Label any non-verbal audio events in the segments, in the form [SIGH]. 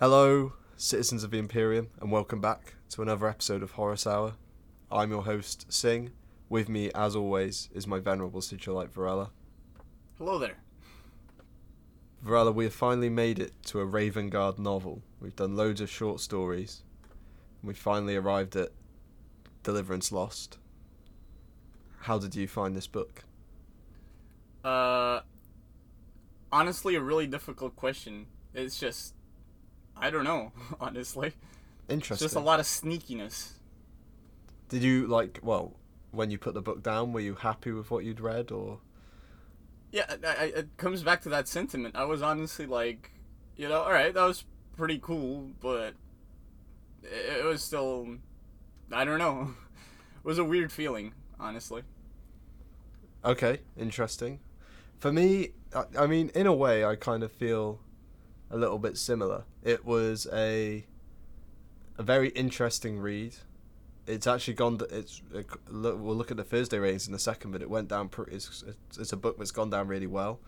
Hello, citizens of the Imperium, and welcome back to another episode of Horus Hour. I'm your host, Sing. With me, as always, is my venerable Sigilite Varela. Hello there. Varela, we have finally made it to a Raven Guard novel. We've done loads of short stories, and we finally arrived at Deliverance Lost. How did you find this book? Uh, honestly, a really difficult question. It's just, I don't know. [LAUGHS] Honestly, it's Interesting. just a lot of sneakiness. Did you like? Well, when you put the book down, were you happy with what you'd read, or Yeah, I, I, it comes back to that sentiment. I was honestly like, you know, all right, that was pretty cool, but it, it was still, I don't know. [LAUGHS] It was a weird feeling, honestly. Okay, interesting. For me, I, I mean, in a way, I kind of feel a little bit similar. It was a a very interesting read. It's actually gone. It's it, look, we'll look at the Thursday ratings in a second, but it went down. Pretty, it's, it's a book that's gone down really well.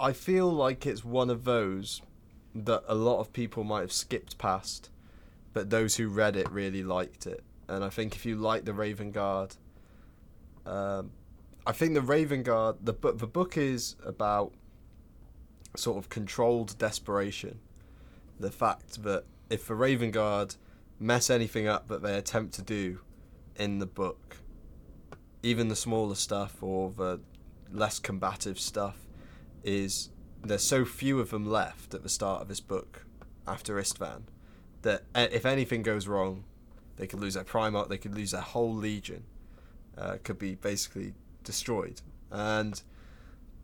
I feel like it's one of those that a lot of people might have skipped past, but those who read it really liked it. And I think if you like the Raven Guard, um, I think the Raven Guard, the book, the book is about sort of controlled desperation. The fact that if the Raven Guard mess anything up that they attempt to do in the book, even the smaller stuff or the less combative stuff, is there's so few of them left at the start of this book after Istvan that if anything goes wrong, they could lose their Primarch, they could lose their whole legion, uh, could be basically destroyed. And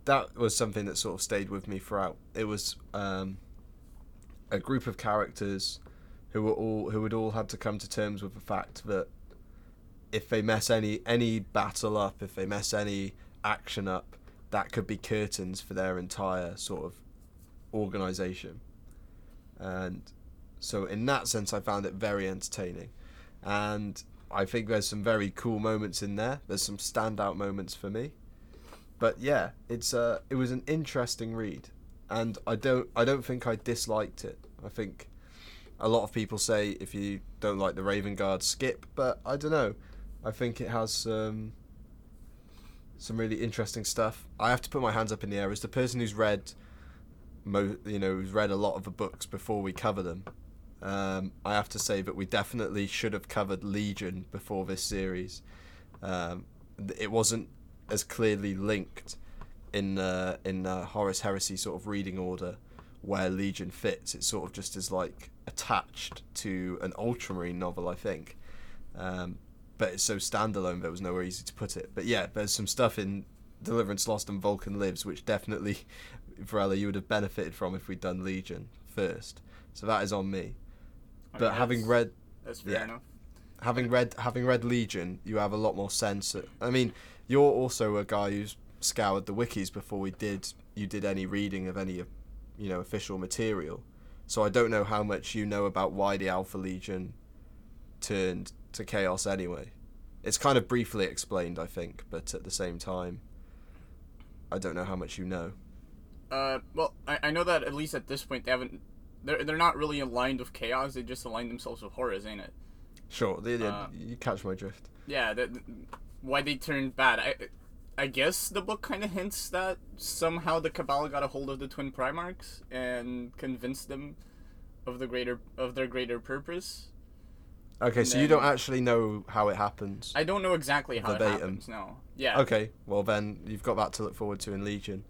that was something that sort of stayed with me throughout. It was um, a group of characters who were all who had all had to come to terms with the fact that if they mess any any battle up, if they mess any action up, that could be curtains for their entire sort of organization. And so in that sense I found it very entertaining. And I think there's some very cool moments in there. There's some standout moments for me. But yeah, it's uh it was an interesting read. And I don't I don't think I disliked it. I think a lot of people say if you don't like the Raven Guard skip, but I don't know. I think it has some some really interesting stuff. I have to put my hands up in the air as the person who's read mo- you know, who's read a lot of the books before we cover them. Um, I have to say that we definitely should have covered Legion before this series. Um, it wasn't as clearly linked in uh, in uh, Horus Heresy sort of reading order where Legion fits. It sort of just is like attached to an Ultramarine novel, I think. Um, but it's so standalone there was nowhere easy to put it. But yeah, there's some stuff in Deliverance Lost and Vulcan Lives which definitely, [LAUGHS] Varela, you would have benefited from if we'd done Legion first. So that is on me. I But having read That's fair yeah. enough. having read having read Legion, you have a lot more sense. I mean, you're also a guy who's scoured the wikis before we did you did any reading of any you know official material. So I don't know how much you know about why the Alpha Legion turned to chaos anyway. It's kind of briefly explained, I think, but at the same time, I don't know how much you know. Uh, well, I, I know that at least at this point they haven't. They're, they're not really aligned with chaos. They just aligned themselves with Horus, ain't it? Sure, the, the- Uh, you catch my drift. Yeah. The, the- why they turned bad? I, I guess the book kind of hints that somehow the Cabal got a hold of the twin Primarchs and convinced them of the greater of their greater purpose. Okay, and so you don't actually know how it happens. I don't know exactly how Verbatim. it happens. No. Yeah. Okay, well then you've got that to look forward to in Legion.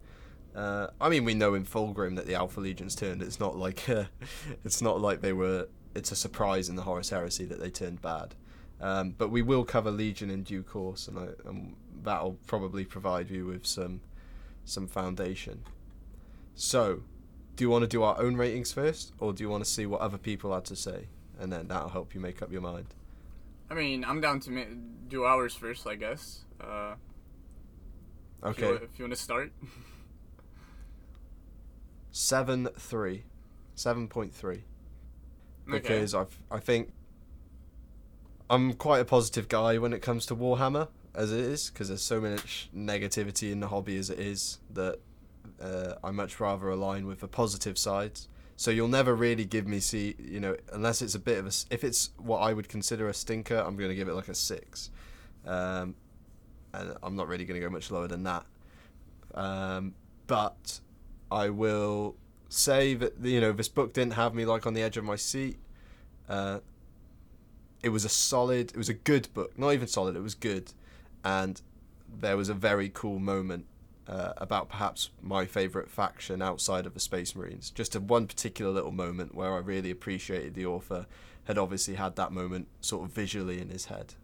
Uh, I mean, we know in Fulgrim that the Alpha Legions turned. It's not like uh, [LAUGHS] it's not like they were. It's a surprise in the Horus Heresy that they turned bad. Um, but we will cover Legion in due course, and, I, and that'll probably provide you with some some foundation. So, do you want to do our own ratings first, or do you want to see what other people had to say, and then that'll help you make up your mind? I mean, I'm down to ma- do ours first, I guess. Uh, if you, Okay, if you want to start. seven three, seven point three. [LAUGHS] Okay. because I've I think I'm quite a positive guy when it comes to Warhammer as it is because there's so much negativity in the hobby as it is that uh, I much rather align with the positive sides. So you'll never really give me see, you know, unless it's a bit of a. If it's what I would consider a stinker, I'm going to give it like a six, um, and I'm not really going to go much lower than that. Um, but I will say that you know this book didn't have me like on the edge of my seat. Uh, it was a solid. It was a good book. Not even solid. It was good, and there was a very cool moment uh, about perhaps my favorite faction outside of the Space Marines. Just a one particular little moment where I really appreciated the author had obviously had that moment sort of visually in his head,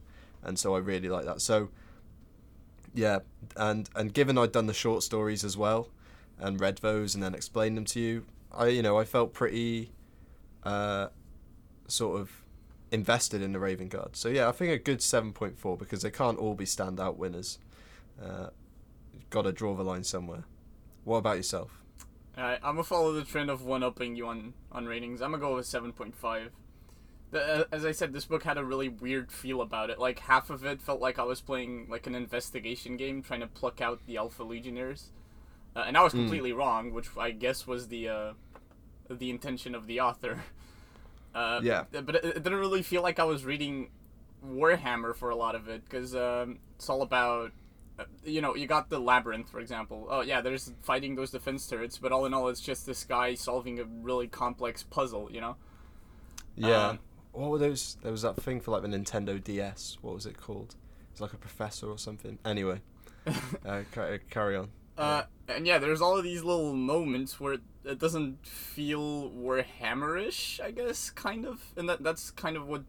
and so I really like that. So yeah, and and given I'd done the short stories as well, and read those and then explained them to you, I you know I felt pretty, uh, sort of invested in the Raven Guard. So yeah, I think a good seven point four because they can't all be standout winners. Uh, Got to draw the line somewhere. What about yourself? I'm gonna follow the trend of one upping you on, on ratings. I'm gonna go with 7.5. The, uh, as I said, this book had a really weird feel about it. Like, half of it felt like I was playing, like, an investigation game, trying to pluck out the Alpha Legionnaires. Uh, and I was completely wrong, which I guess was the, uh, the intention of the author. [LAUGHS] Uh, Yeah. But it, it didn't really feel like I was reading Warhammer for a lot of it, because um, it's all about uh, you know, you got the labyrinth, for example. Oh yeah, there's fighting those defense turrets, but all in all, it's just this guy solving a really complex puzzle. You know. Yeah. Um, what were those? There was that thing for like the Nintendo DS. What was it called? It's like a professor or something. Anyway, [LAUGHS] uh, carry on. Uh, and yeah, there's all of these little moments where it, doesn't feel Warhammerish, I guess, kind of, and that that's kind of what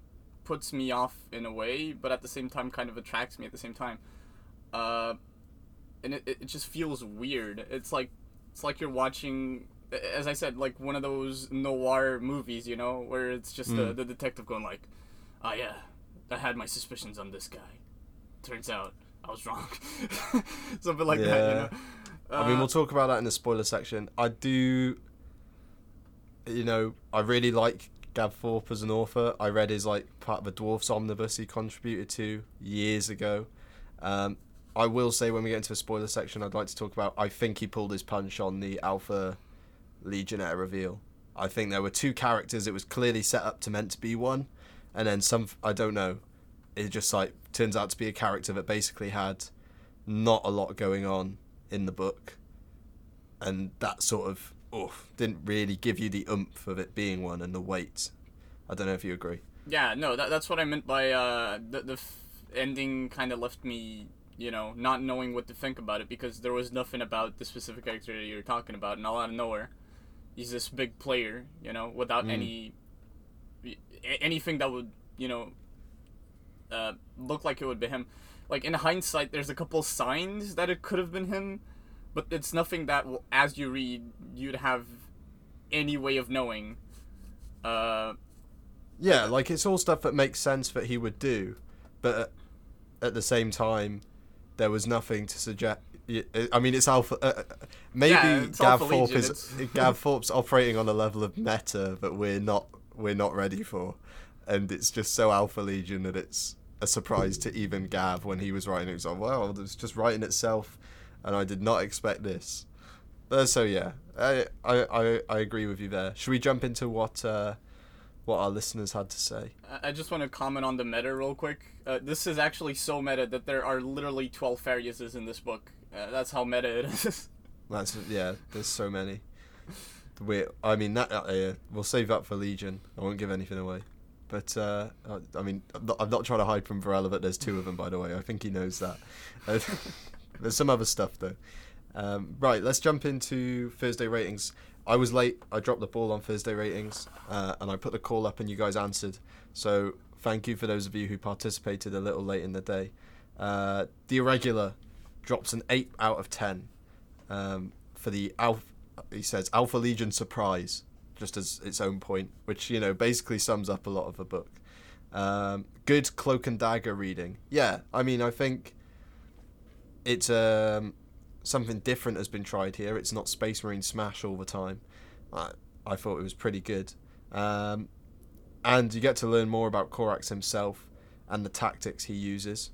puts me off in a way, but at the same time, kind of attracts me at the same time. Uh, and it, it just feels weird. It's like it's like you're watching, as I said, like one of those noir movies, you know, where it's just the, Mm. the detective going like, "Oh yeah, I had my suspicions on this guy. Turns out I was wrong." [LAUGHS] Something like that, you know. I mean, we'll talk about that in the spoiler section. I do, you know, I really like Gav Thorpe as an author. I read his like part of the Dwarfs Omnibus he contributed to years ago. Um, I will say when we get into the spoiler section, I'd like to talk about. I think he pulled his punch on the Alpha Legionnaire reveal. I think there were two characters. It was clearly set up to meant to be one, and then some. I don't know. It just like turns out to be a character that basically had not a lot going on in the book, and that sort of oof didn't really give you the oomph of it being one and the weight. I don't know if you agree. Yeah, no, that, that's what I meant by uh, the the f- ending. Kind of left me, you know, not knowing what to think about it because there was nothing about the specific character that you're talking about, and all out of nowhere, he's this big player, you know, without Mm. any anything that would, you know, uh, look like it would be him. Like in hindsight, there's a couple signs that it could have been him, but it's nothing that, will, as you read, you'd have any way of knowing. Uh, Yeah, like it's all stuff that makes sense that he would do, but at- the same time, there was nothing to suggest. I mean, it's Alpha. Uh, uh, maybe Yeah, it's Gav Alpha Thorpe is it's- Gav Thorpe's operating on a level of meta that we're not we're not ready for, and it's just so Alpha Legion that it's a surprise to even Gav when he was writing it. He was like, "Wow, it's just writing itself," and I did not expect this. Uh, so yeah, I, I I I agree with you there. Should we jump into what uh, what our listeners had to say? I- just want to comment on the meta real quick. Uh, this is actually so meta that there are literally 12 Fariuses in this book. Uh, that's how meta it is. [LAUGHS] That's yeah. There's so many. We, I mean that. Uh, yeah, we'll save that for Legion. I won't give anything away. But uh, I, mean, I'm not, I'm not trying to hide from Varela that there's two of them. By the way, I think he knows that. Uh, [LAUGHS] there's some other stuff though. Um, right, let's jump into Thursday ratings. I was late. I dropped the ball on Thursday ratings, uh, and I put the call up, and you guys answered. So thank you for those of you who participated a little late in the day. Uh, the irregular drops an eight out of ten um, for the Alpha. He says Alpha Legion surprise, just as its own point, which you know basically sums up a lot of the book. Um, good cloak and dagger reading. Yeah, I mean I think it's um, something different has been tried here. It's not Space Marine Smash all the time. I, I thought it was pretty good, um, and you get to learn more about Corax himself and the tactics he uses.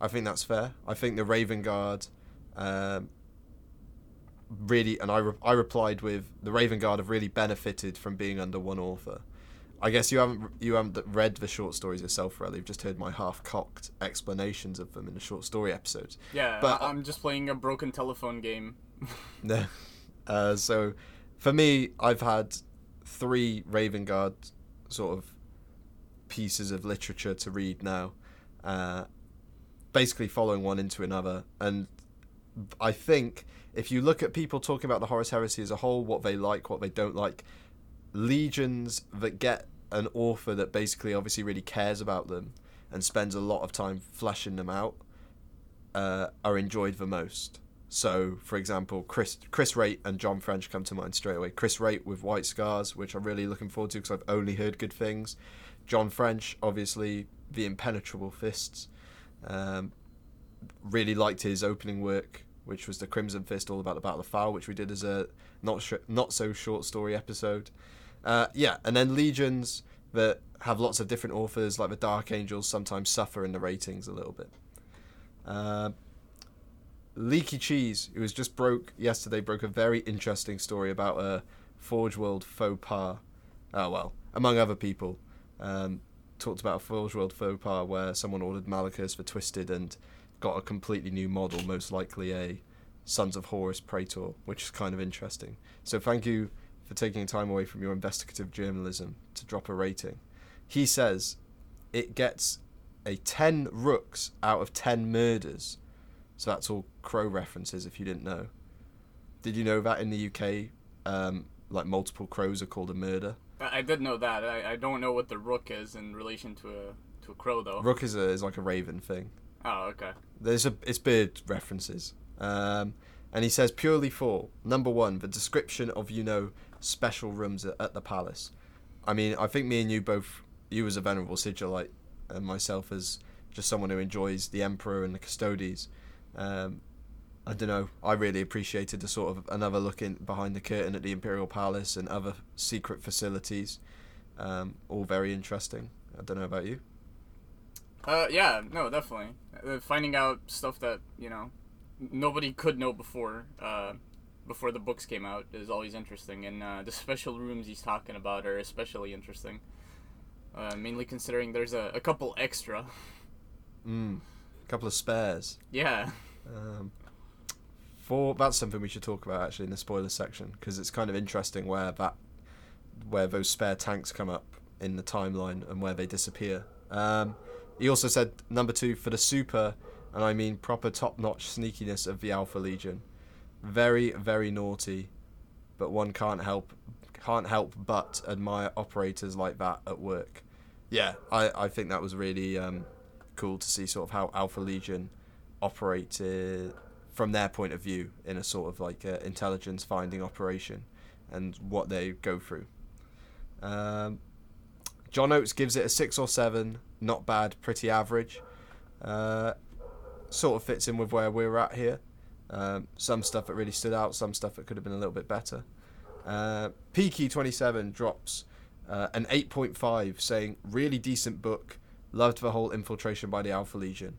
I think that's fair. I think the Raven Guard um, really, and I re- I replied with the Raven Guard have really benefited from being under one author. I guess you haven't you haven't read the short stories yourself, really. You've just heard my half-cocked explanations of them in the short story episodes. Yeah, But- I'm just playing a broken telephone game. [LAUGHS] No. Uh, so, for me, I've had three Raven Guard sort of pieces of literature to read now, uh, basically following one into another. And I think if you look at people talking about the Horus Heresy as a whole, what they like, what they don't like, legions that get an author that basically obviously really cares about them and spends a lot of time fleshing them out uh, are enjoyed the most. So, for example, Chris Chris Wraight and John French come to mind straight away. Chris Wraight with White Scars, which I'm really looking forward to because I've only heard good things. John French, obviously, the Impenetrable Fists. Um, really liked his opening work, which was the Crimson Fist, all about the Battle of Phall, which we did as a not sh- not so short story episode. Uh, yeah, and then Legions that have lots of different authors, like the Dark Angels, sometimes suffer in the ratings a little bit. Uh, Leaky Cheese, who was just broke yesterday, broke a very interesting story about a Forge World faux pas. Oh well, among other people, um, talked about a Forge World faux pas where someone ordered Malachus for Twisted and got a completely new model, most likely a Sons of Horus Praetor, which is kind of interesting. So thank you for taking time away from your investigative journalism to drop a rating. He says it gets a 10 rooks out of 10 murders. So that's all crow references if you didn't know. Did you know that in the UK, um, like multiple crows are called a murder? I, did know that. I, I don't know what the rook is in relation to a to a crow though. Rook is, a, is like a raven thing. Oh, okay. There's a it's bird references. Um, and he says purely for number one, the description of you know special rooms at, at the palace. I mean, I think me and you both, you as a venerable sigilite, and myself as just someone who enjoys the emperor and the custodes. Um, I don't know. I really appreciated the sort of another look in behind the curtain at the imperial palace and other secret facilities. Um, all very interesting. I don't know about you. Uh, yeah, no, definitely. Uh, finding out stuff that you know nobody could know before, uh, before the books came out is always interesting, and uh, the special rooms he's talking about are especially interesting. Uh, mainly considering there's a, a couple extra. Mm. A couple of spares. Yeah. Um, for that's something we should talk about actually in the spoiler section because it's kind of interesting where that where those spare tanks come up in the timeline and where they disappear. Um, he also said number two for the super, and I mean proper top-notch sneakiness of the Alpha Legion. Very very naughty, but one can't help can't help but admire operators like that at work. Yeah, I, I think that was really um, cool to see sort of how Alpha Legion operate uh, from their point of view in a sort of like uh, intelligence finding operation and what they go through. Um, John Oates gives it a six or seven, not bad, pretty average. Uh, sort of fits in with where we're at here. Um, some stuff that really stood out, some stuff that could have been a little bit better. Uh, Peaky27 drops uh, an 8.5 saying, really decent book, loved the whole infiltration by the Alpha Legion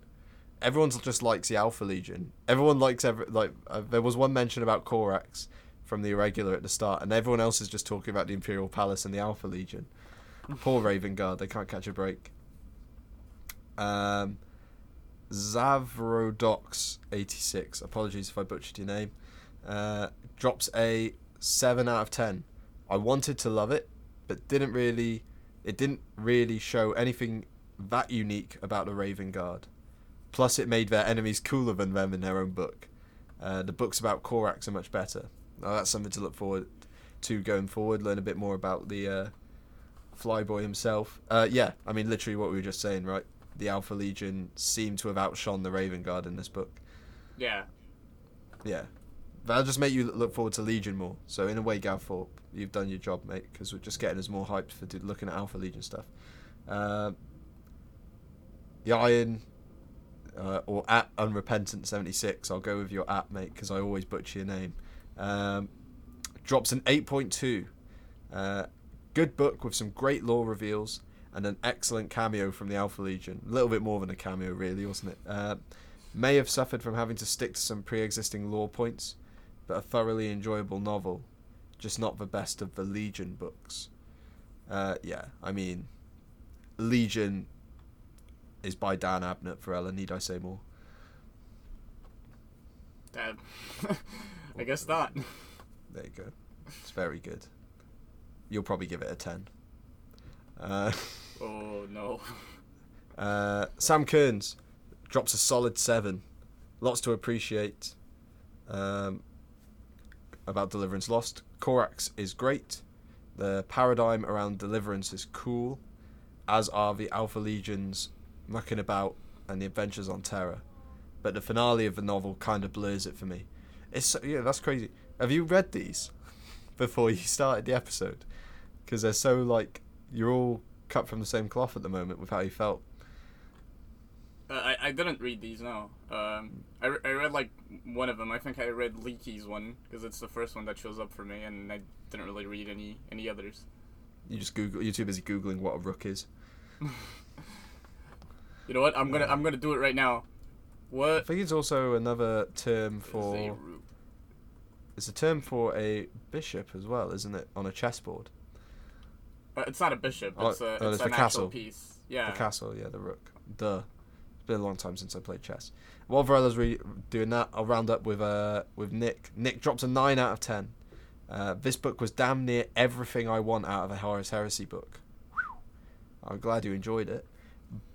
everyone just likes the Alpha Legion. Everyone likes every like. Uh, there was one mention about Corax from the irregular at the start, and everyone else is just talking about the Imperial Palace and the Alpha Legion. Poor Raven Guard, they can't catch a break. Um, Zavrodox eighty six. Apologies if I butchered your name. Uh, drops a seven out of ten. I wanted to love it, but didn't really. It didn't really show anything that unique about the Raven Guard. Plus, it made their enemies cooler than them in their own book. Uh, the books about Corax are much better. That's something to look forward to going forward. Learn a bit more about the uh, Flyboy himself. Uh, yeah, I mean, literally what we were just saying, right? The Alpha Legion seem to have outshone the Raven Guard in this book. Yeah. Yeah. That'll just make you look forward to Legion more. So, in a way, Gav Thorpe, you've done your job, mate, because we're just getting us more hyped for looking at Alpha Legion stuff. Uh, Iron uh, or at unrepentant 76 i'll go with your at mate because i always butcher your name um, drops an 8.2 uh, good book with some great lore reveals and an excellent cameo from the alpha legion a little bit more than a cameo really wasn't it uh, may have suffered from having to stick to some pre-existing lore points but a thoroughly enjoyable novel, just not the best of the Legion books. Uh, yeah, I mean, Legion is by Dan Abnett Varela. Need I say more? That, [LAUGHS] I guess not. There you go. It's very good. You'll probably give it a 10. Uh, [LAUGHS] Oh no. uh, Sam Kearns drops a solid 7. Lots to appreciate um, about Deliverance Lost. Korax is great. The paradigm around Deliverance is cool, as are the Alpha Legions mucking about and the adventures on Terra. But the finale of the novel kind of blurs it for me. It's so, yeah, that's crazy. Have you read these [LAUGHS] before you started the episode? Because they're so like you're all cut from the same cloth at the moment with how you felt. Uh, I, I didn't read these, no. Um, I, re- I read like one of them. I think I read Leaky's one because it's the first one that shows up for me, and I didn't really read any any others. You just Google. You're too busy googling what a rook is. [LAUGHS] You know what? I'm gonna I'm gonna do it right now. What? I think it's also another term for. It's a term for a bishop as well, isn't it? On a chessboard. Uh, it's not a bishop. Oh, It's a oh, it's it's an castle. piece. Yeah. The castle, yeah, the rook. Duh. It's been a long time since I played chess. While Varela's re- doing that, I'll round up with uh with Nick. Nick drops a nine out of ten. Uh, this book was damn near everything I want out of a Horus Heresy book. I'm glad you enjoyed it.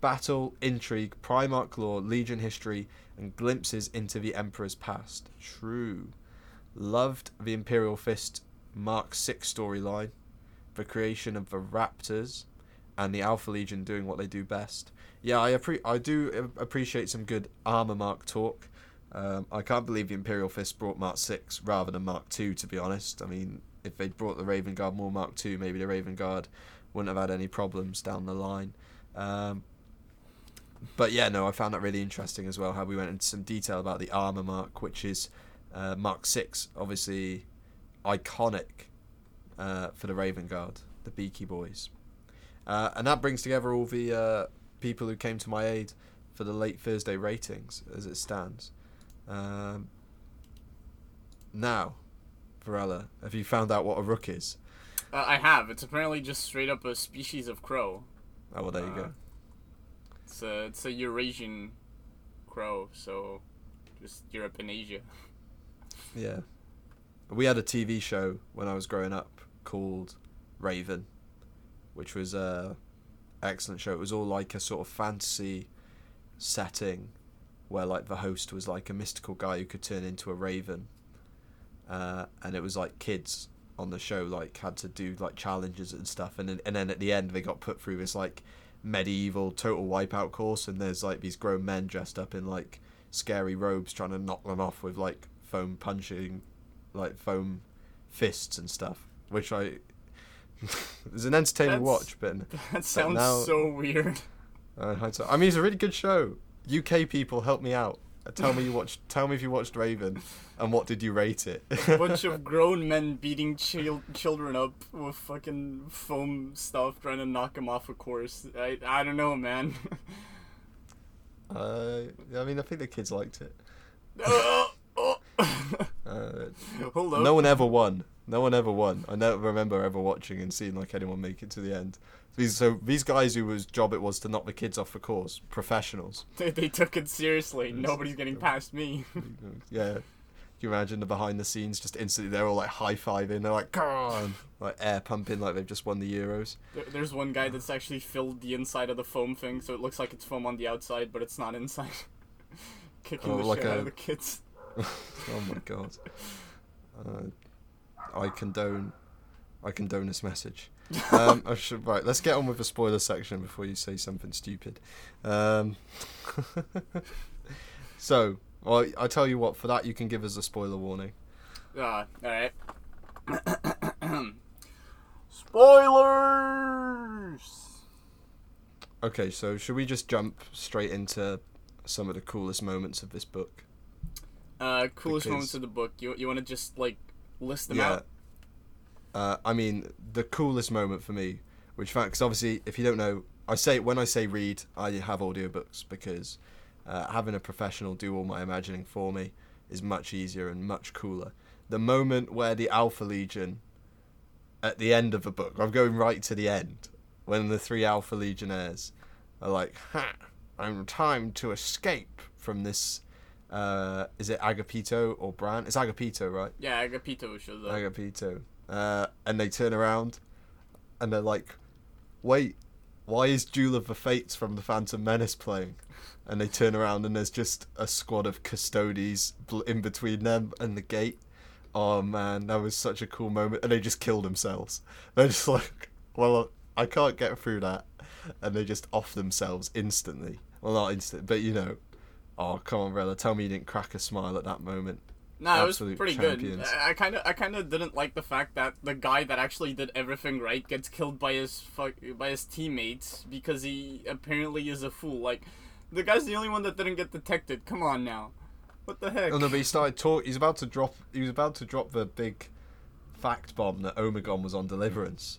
Battle, intrigue, Primarch lore, Legion history, and glimpses into the Emperor's past. True. Loved the Imperial Fist Mark 6 storyline, the creation of the Raptors, and the Alpha Legion doing what they do best. Yeah, I appre- I do appreciate some good armor mark talk. Um, I can't believe the Imperial Fist brought Mark Six rather than Mark Two. To be honest, I mean, if they'd brought the Raven Guard more Mark Two, maybe the Raven Guard wouldn't have had any problems down the line. Um, but yeah, no, I found that really interesting as well. How we went into some detail about the armor mark, which is uh, Mark Six, obviously iconic uh, for the Raven Guard, the Beaky Boys. Uh, and that brings together all the uh, people who came to my aid for the late Thursday ratings as it stands. Um, now, Varela, have you found out what a rook is? Uh, I have. It's apparently just straight up a species of crow. Oh, well, there you Uh, go. It's a it's a Eurasian crow, so just Europe and Asia. [LAUGHS] Yeah. We had a TV show when I was growing up called Raven, which was a excellent show. It was all like a sort of fantasy setting where like the host was like a mystical guy who could turn into a raven. Uh, and it was like kids on the show like had to do like challenges and stuff and then, and then at the end they got put through this like medieval total wipeout course and there's like these grown men dressed up in like scary robes trying to knock them off with like foam punching like foam fists and stuff which i [LAUGHS] it's an entertaining That's- watch [LAUGHS] but That sounds now- so weird. uh, I mean, it's a really good show. UK people, help me out. Uh, Tell me you watched. [LAUGHS] Tell me if you watched Raven, and what did you rate it? A bunch of grown men beating chil- children up with fucking foam stuff, trying to knock them off a course. I I don't know, man. uh, I mean, I think the kids liked it. Oh, oh. Uh, Hold up. no one ever won. No one ever won. I never remember ever watching and seeing like anyone make it to the end. These so these guys whose job it was to knock the kids off the course, professionals. [LAUGHS] They, they took it seriously. Nobody's getting past me. [LAUGHS] yeah. Can you imagine the behind the scenes just instantly they're all like high fiving, they're like, come on like air pumping like they've just won the Euros. There- There's one guy that's actually filled the inside of the foam thing, so it looks like it's foam on the outside, but it's not inside. [LAUGHS] Kicking Oh, the like shit out of the kids. oh my god. Uh, I condone. I condone this message. Um, I should, right, let's get on with the spoiler section before you say something stupid. Um, [LAUGHS] so, well, I tell you what. For that, you can give us a spoiler warning. Ah, alright. [COUGHS] Spoilers! Okay, so should we just jump straight into some of the coolest moments of this book? Uh, coolest Because- moments of the book. You, you want to just, like, list them yeah. out? Uh, I mean, the coolest moment for me, which fact, because obviously, if you don't know, I say when I say read, I have audiobooks because uh, having a professional do all my imagining for me is much easier and much cooler. the moment where the Alpha Legion, at the end of the book, I'm going right to the end, when the three Alpha Legionnaires are like, ha, I'm time to escape from this. Uh, is it Agapito or Bran? It's Agapito, right? Yeah, Agapito shows up. Agapito. Uh, and they turn around and they're like, wait, why is Duel of the Fates from the Phantom Menace playing? [LAUGHS] And they turn around and there's just a squad of custodes in between them and the gate. Oh man, that was such a cool moment. And they just kill themselves. [LAUGHS] They're just like, well, I can't get through that. And they just off themselves instantly. Well, not instant, but you know. Oh, come on, brother! Tell me you didn't crack a smile at that moment. No, it was pretty champions. good. I kind of, I kind of didn't like the fact that the guy that actually did everything right gets killed by his fuck, by his teammates because he apparently is a fool. Like, the guy's the only one that didn't get detected. Come on now, what the heck? Oh no, but he started talk. He's about to drop. He was about to drop the big fact bomb that Omegon was on Deliverance.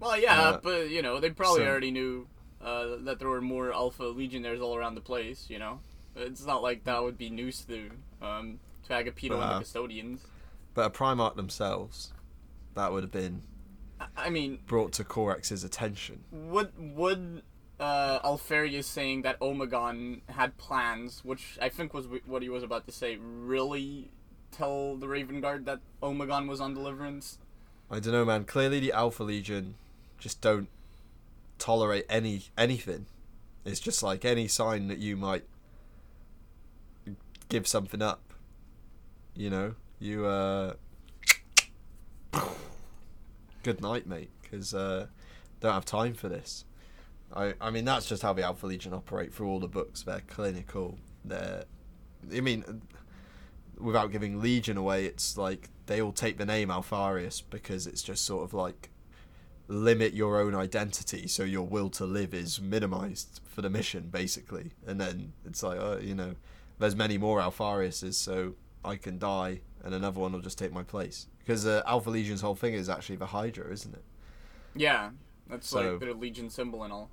Well, yeah, Uh, but you know, they probably so- already knew uh, that there were more Alpha Legionnaires all around the place. You know, it's not like that would be news to um, to Agapito and Uh, the custodians. But a Primarch themselves, that would have been I- I mean, brought to Corax's attention. would would uh, Alpharius saying that Omegon had plans, which I think was what he was about to say, really tell the Raven Guard that Omegon was on Deliverance? I don't know, man. Clearly, the Alpha Legion just don't tolerate any anything. It's just like any sign that you might give something up. You know, you uh, good night, mate, because uh, don't have time for this. I I mean that's just how the Alpha Legion operate through all the books. They're clinical. They're, I mean, without giving Legion away, it's like they all take the name Alpharius because it's just sort of like limit your own identity so your will to live is minimized for the mission basically and then it's like uh, you know there's many more Alphariuses so I can die and another one will just take my place because uh, Alpha Legion's whole thing is actually the Hydra isn't it Yeah, that's So- like their Legion symbol and all.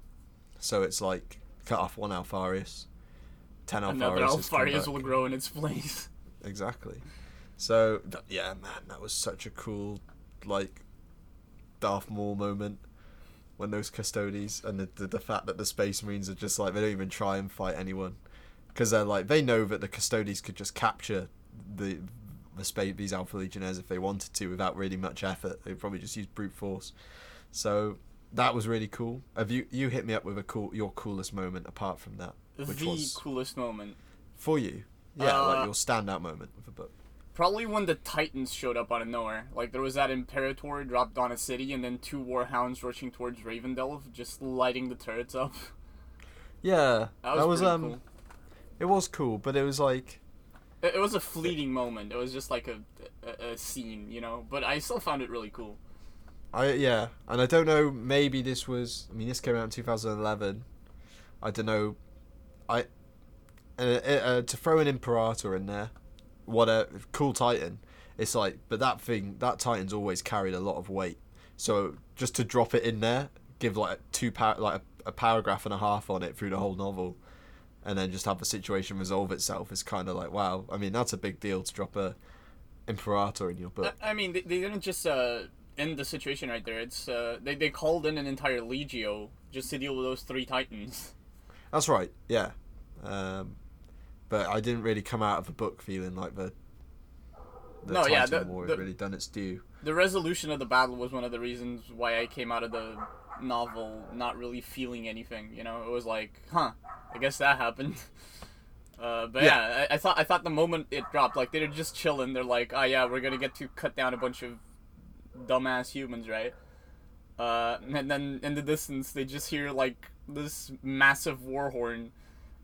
so it's like cut off one Alpharius ten Another Alpharius Alpharius will grow in its place. [LAUGHS] Exactly. So yeah, man, that was such a cool like Darth Maul moment when those custodes and the, the the fact that the Space Marines are just like they don't even try and fight anyone because they're like they know that the custodes could just capture the the space these Alpha Legionnaires if they wanted to without really much effort. They'd probably just use brute force. So that was really cool. Have you you hit me up with a cool your coolest moment apart from that, which the was coolest moment. for you? Yeah, Uh, like your standout moment of the book. Probably when the Titans showed up out of nowhere. Like there was that Imperator dropped on a city, and then two Warhounds rushing towards Ravendelve, just lighting the turrets up. Yeah, That was, pretty um, cool. It was cool, but it was like, It, it was a fleeting moment. It was just like a, a a scene, you know. But I still found it really cool. I yeah, and I don't know. Maybe this was. I mean, this came out in 2011. I don't know. I uh, uh, to throw an Imperator in there, what a cool Titan. It's like, but that thing, that Titan's always carried a lot of weight. So just to drop it in there, give like two par- like a, a paragraph and a half on it through the whole novel, and then just have the situation resolve itself is kind of like wow. I mean, that's a big deal to drop a Imperator in your book. I, I mean, they, they didn't just uh, end the situation right there. It's uh, they they called in an entire legio just to deal with those three Titans. That's right. Yeah, um, but I didn't really come out of the book feeling like the the No, Titan yeah, the- War the- had really done its due. The resolution of the battle was one of the reasons why I came out of the novel not really feeling anything. You know, it was like, huh, I guess that happened. [LAUGHS] Uh, but yeah, I, I thought I thought the moment it dropped, like they're just chilling. They're like, oh yeah, we're gonna get to cut down a bunch of dumbass humans, right? Uh, and then in the distance, they just hear like this massive war horn,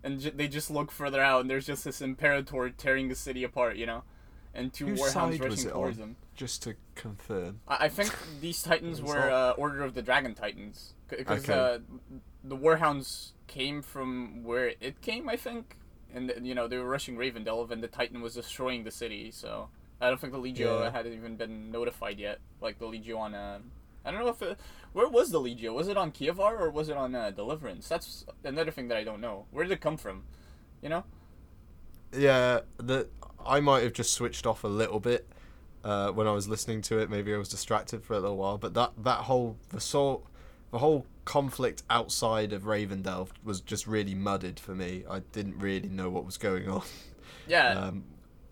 and ju- they just look further out, and there's just this Imperator tearing the city apart, you know, and two Whose warhounds rushing towards them. Just to confirm. I, I think these Titans [LAUGHS] were uh, Order of the Dragon Titans because Okay. uh, the Warhounds came from where it came, I think, and you know they were rushing Ravendelve, and the Titan was destroying the city. So I don't think the Legio Yeah. had even been notified yet. Like the Legio on, uh, I don't know if it, where was the Legio? Was it on Kiavahr or was it on uh, Deliverance? That's another thing that I don't know. Where did it come from? You know? Yeah, the I might have just switched off a little bit uh, when I was listening to it. Maybe I was distracted for a little while, but that that whole the sort the whole conflict outside of Ravendelve was just really mudded for me. I didn't really know what was going on. [LAUGHS] Yeah, Um,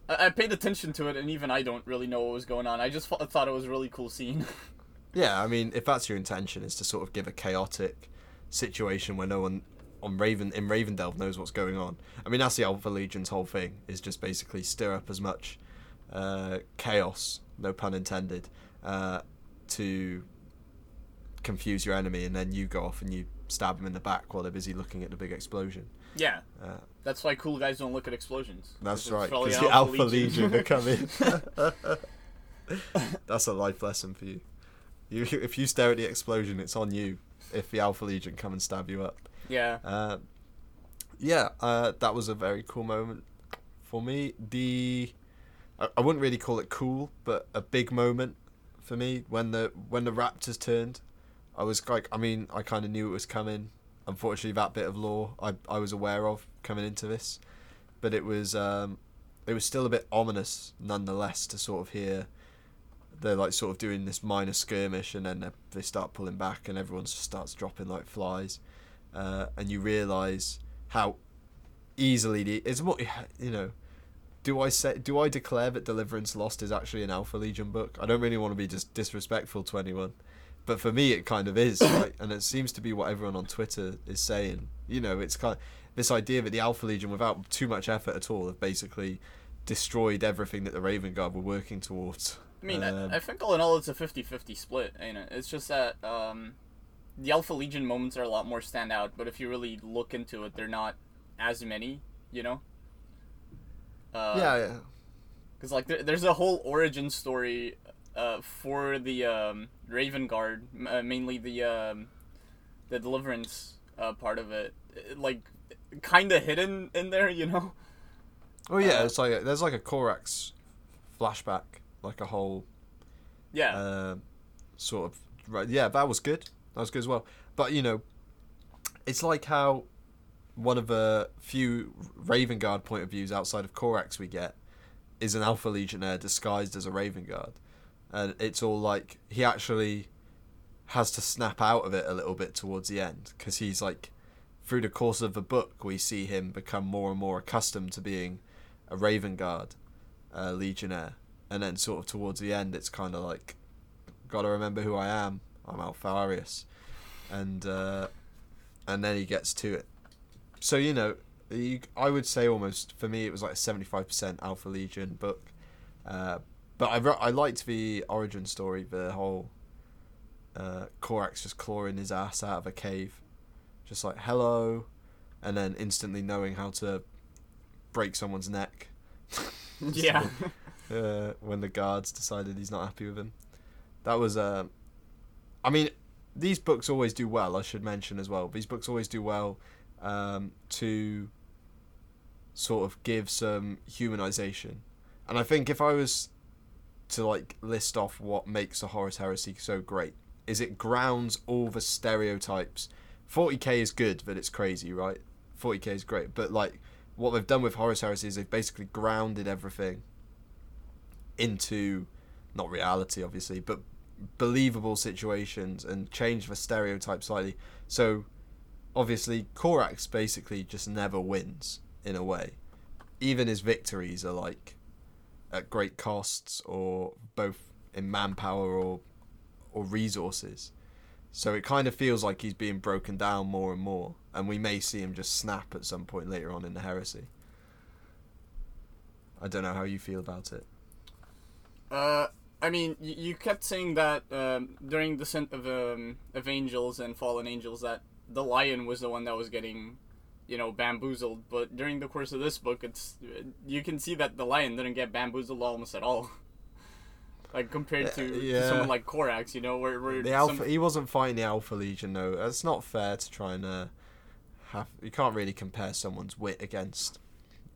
I-, I paid attention to it, and even I don't really know what was going on. I just f- thought it was a really cool scene. [LAUGHS] yeah, I mean, if that's your intention, is to sort of give a chaotic situation where no one on Raven in Ravendelve knows what's going on. I mean, that's the Alpha Legion's whole thing is just basically stir up as much uh, chaos, no pun intended, uh, to confuse your enemy, and then you go off and you stab them in the back while they're busy looking at the big explosion. yeah, Uh, that's why cool guys don't look at explosions. That's right, because the Alpha Legion are coming. [LAUGHS] That's a life lesson for you. You, if you stare at the explosion, it's on you. If the Alpha Legion come and stab you up, yeah, uh, yeah, uh, that was a very cool moment for me. The I, I wouldn't really call it cool, but a big moment for me when the when the Raptors turned. I was like, I mean, I kind of knew it was coming. Unfortunately, that bit of lore I I was aware of coming into this, but it was um, it was still a bit ominous nonetheless to sort of hear they're like sort of doing this minor skirmish and then they- they start pulling back and everyone starts dropping like flies, uh, and you realise how easily the it's more you know. Do I say? Do I declare that Deliverance Lost is actually an Alpha Legion book? I don't really want to be just disrespectful to anyone, but for me it kind of is, right? and it seems to be what everyone on Twitter is saying. You know, it's kind of, this idea that the Alpha Legion, without too much effort at all, have basically destroyed everything that the Raven Guard were working towards. I mean, Um, I, I think all in all, it's a 50-50 split, ain't it? It's just that um, the Alpha Legion moments are a lot more standout, but if you really look into it, they're not as many, you know? Uh, yeah, yeah. Because like there, there's a whole origin story uh, for the um, Raven Guard, uh, mainly the um, the Deliverance uh, part of it, like kind of hidden in there, you know. Oh yeah, uh, it's like a, there's like a Corax flashback, like a whole Yeah, uh, sort of right. Yeah, that was good. That was good as well. But you know, it's like how one of the few Raven Guard point of views outside of Corax we get is an Alpha Legionnaire disguised as a Raven Guard, and it's all like he actually has to snap out of it a little bit towards the end because he's like through the course of the book we see him become more and more accustomed to being a Raven Guard uh, Legionnaire, and then sort of towards the end it's kind of like gotta remember who I am. I'm Alpharius, and uh, and then he gets to it. So you know, you, I would say almost for me it was like a seventy five percent Alpha Legion book, uh, but I re- I liked the origin story, the whole uh, Corax just clawing his ass out of a cave, just like hello, and then instantly knowing how to break someone's neck. [LAUGHS] yeah, uh, when the guards decided he's not happy with him. That was, uh, I mean, these books always do well. I should mention as well. These books always do well um, to sort of give some humanization, and I think if I was to like list off what makes the Horus Heresy so great, is it grounds all the stereotypes. 40k is good, but it's crazy, right? 40k is great, but like what they've done with Horus Heresy is they've basically grounded everything into not reality obviously but believable situations and change the stereotype slightly so obviously Corax basically just never wins in a way. Even his victories are like at great costs or both in manpower or or resources. So it kind of feels like he's being broken down more and more and we may see him just snap at some point later on in the heresy. I don't know how you feel about it. Uh, I mean, you kept saying that um, during Descent of um, of Angels and Fallen Angels that the lion was the one that was getting, you know, bamboozled. But during the course of this book, it's you can see that the lion didn't get bamboozled almost at all. [LAUGHS] like compared to, to Yeah. someone like Corax, you know, where, where The some- Alpha, he wasn't fighting the Alpha Legion though. It's not fair to try and uh, have. You can't really compare someone's wit against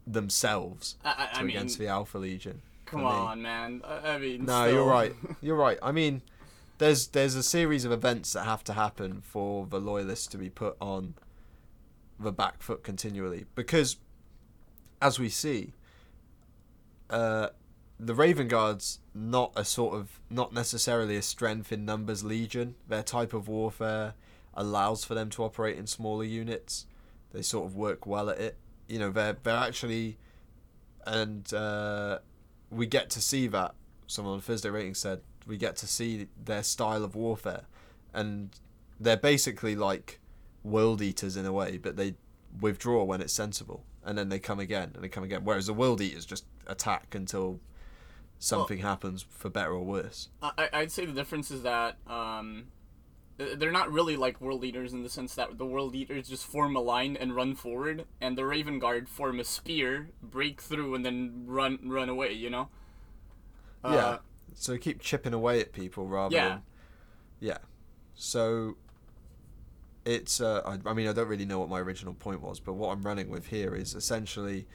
themselves I, I, to I mean, against the Alpha Legion. come me. on, man. I, I mean, No, still. you're right. [LAUGHS] You're right. I mean, there's there's a series of events that have to happen for the loyalists to be put on the back foot continually because, as we see, uh, the Raven Guards not a sort of not necessarily a strength in numbers legion. Their type of warfare allows for them to operate in smaller units. They sort of work well at it. You know, they're they're actually, and uh, we get to see that. Someone on Thursday rating said we get to see their style of warfare, and they're basically like world eaters in a way, but they withdraw when it's sensible, and then they come again and they come again. Whereas the world eaters just attack until something happens for better or worse. I, I'd say the difference is that um, they're not really like world eaters in the sense that the world eaters just form a line and run forward, and the Raven Guard form a spear, break through, and then run run away. You know. Uh, yeah. So keep chipping away at people rather yeah. than. Yeah. So. It's. Uh, I, I mean, I don't really know what my original point was, but what I'm running with here is essentially.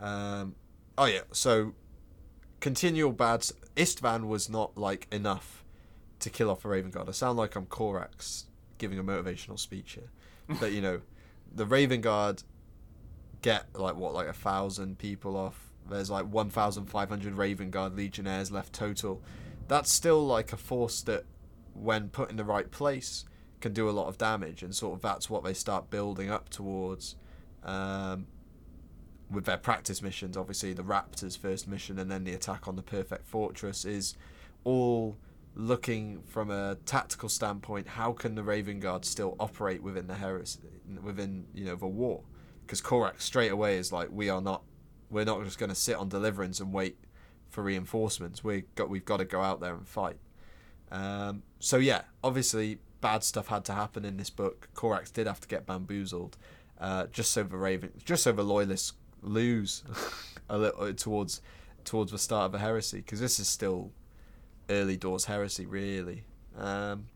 Um, oh yeah. So. Continual bad. Isstvan was not like enough to kill off a Raven Guard. I sound like I'm Corax giving a motivational speech here, but you know, the Raven Guard get like what like a thousand people off. There's like 1,500 Raven Guard Legionnaires left total. That's still like a force that, when put in the right place, can do a lot of damage, and sort of that's what they start building up towards. Um, with their practice missions, obviously the Raptors' first mission and then the attack on the Perfect Fortress is all looking from a tactical standpoint, how can the Raven Guard still operate within the heresy, within you know the war? Because Corax straight away is like, we are not, we're not just going to sit on deliverance and wait for reinforcements. We got, we've got to go out there and fight. Um, so yeah, obviously bad stuff had to happen in this book. Corax did have to get bamboozled, uh, just so the Raven, just so the loyalists lose [LAUGHS] a little towards towards the start of a heresy, because this is still early doors heresy, really. Um,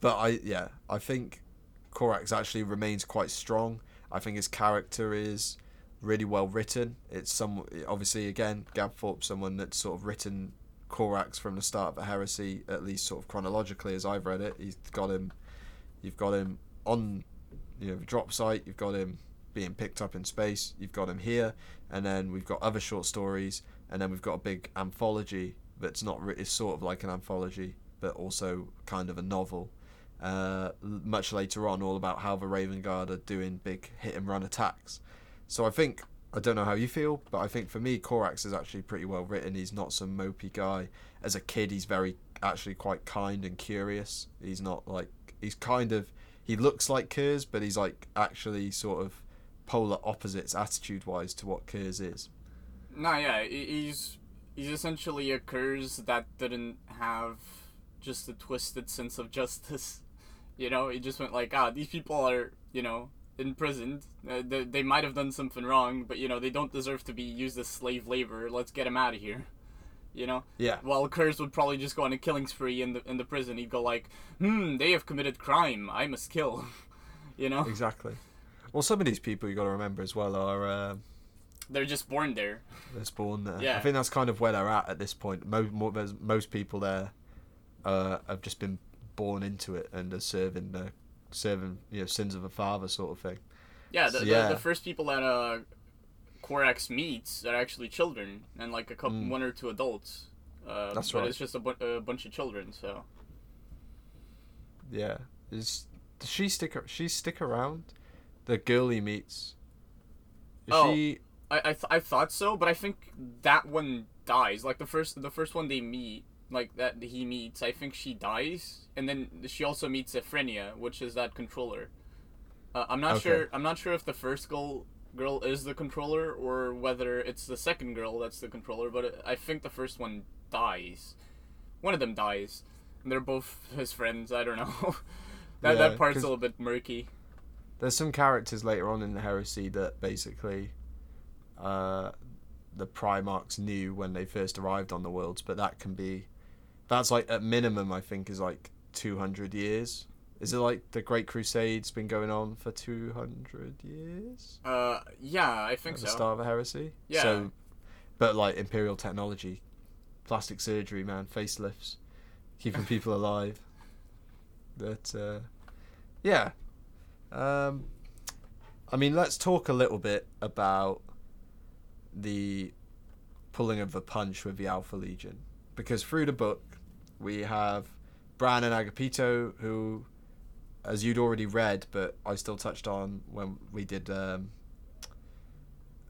but I, yeah, I think Corax actually remains quite strong. I think his character is really well written. It's some obviously again Gav Thorpe, someone that's sort of written Corax from the start of a heresy, at least sort of chronologically as I've read it. He's got him. You've got him on, you know, drop site. You've got him being picked up in space. You've got him here, and then we've got other short stories, and then we've got a big anthology that's not. Re- it's sort of like an anthology, but also kind of a novel. Uh, much later on, all about how the Raven Guard are doing big hit and run attacks. So I think I don't know how you feel, but I think for me, Corax is actually pretty well written. He's not some mopey guy. As a kid, he's very actually quite kind and curious. He's not like he's kind of he looks like Curze, but he's like actually sort of polar opposites attitude wise to what Curze is. No, yeah, he's he's essentially a Curze that didn't have just a twisted sense of justice. [LAUGHS] You know, he just went like, ah, these people are, you know, imprisoned. Uh, they, they might have done something wrong, but you know they don't deserve to be used as slave labor. Let's get them out of here. You know. Yeah. While Curze would probably just go on a killing spree in the in the prison. He'd go like, "Hmm, they have committed crime. I must kill." [LAUGHS] you know. Exactly. Well, some of these people you got to remember as well are. Uh, they're just born there. They're born there. Yeah. I think that's kind of where they're at at this point. Most most people there uh, have just been born into it and are serving the serving you know sins of a father sort of thing. Yeah, the, So, the, yeah. the first people that uh, Corax meets are actually children and like a couple, Mm. one or two adults. Uh, That's but right. it's just a, bu- a bunch of children. So Yeah. Is does she stick she stick around? The girl he meets. Is Oh. she I I, th- I thought so, but I think that one dies. Like the first the first one they meet, like that he meets, I think she dies, and then she also meets Ephronia, which is that controller. Uh, I'm not Okay. sure. I'm not sure if the first girl girl is the controller or whether it's the second girl that's the controller. But I think the first one dies. One of them dies, and they're both his friends. I don't know. [LAUGHS] that Yeah, that part's a little bit murky. there's some characters later on in the heresy that basically uh, the primarchs knew when they first arrived on the worlds but that can be that's like at minimum i think is like 200 years. Is it like the great crusade's been going on for 200 years? Uh, yeah, I think at so. the start of a heresy? Yeah. so but like imperial technology plastic surgery man facelifts keeping [LAUGHS] people alive. That uh, yeah. Um, I mean, let's talk a little bit about the pulling of the punch with the Alpha Legion. Because through the book we have Bran and Agapito who as you'd already read but I still touched on when we did um,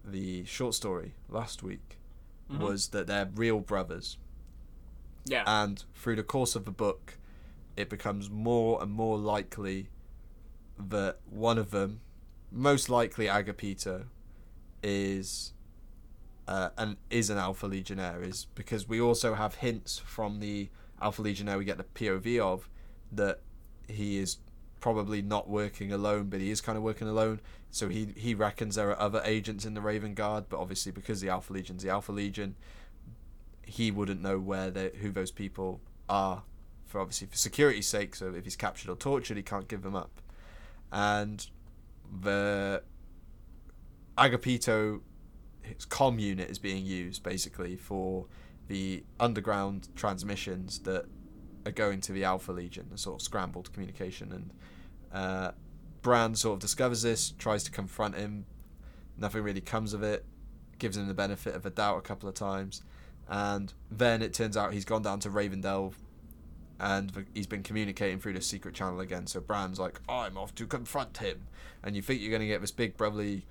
the short story last week Mhm. was that they're real brothers Yeah. and through the course of the book it becomes more and more likely that one of them most likely agapito is uh, and is an alpha legionnaire is because we also have hints from the alpha legionnaire we get the pov of that he is probably not working alone but he is kind of working alone. So he he reckons there are other agents in the raven guard but obviously because the alpha legion's the alpha legion he wouldn't know where they who those people are for obviously for security's sake. So if he's captured or tortured he can't give them up. And the agapito his com unit is being used basically for the underground transmissions that are going to the alpha legion a sort of scrambled communication. And uh, Bran sort of discovers this tries to confront him. Nothing really comes of it. Gives him the benefit of a doubt a couple of times. And then it turns out he's gone down to Ravendelve and he's been communicating through the secret channel again. So Bran's like, "I'm off to confront him," and you think you're going to get this big brotherly,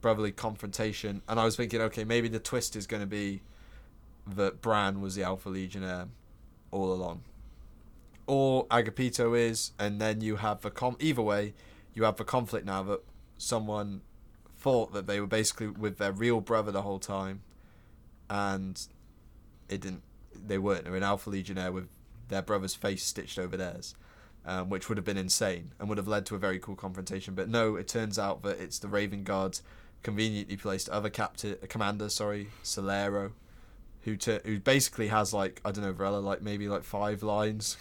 brotherly confrontation. And I was thinking, okay, maybe the twist is going to be that Bran was the Alpha Legionnaire all along, or Agapito is, and then you have the com. Either way, you have the conflict now that someone thought that they were basically with their real brother the whole time, and it didn't. They weren't. They were an Alpha Legionnaire with their brother's face stitched over theirs, um, which would have been insane and would have led to a very cool confrontation. But no, it turns out that it's the Raven Guard's conveniently placed other captain, commander, sorry, Solaro, who t- who basically has like I don't know, Varela, like maybe like five lines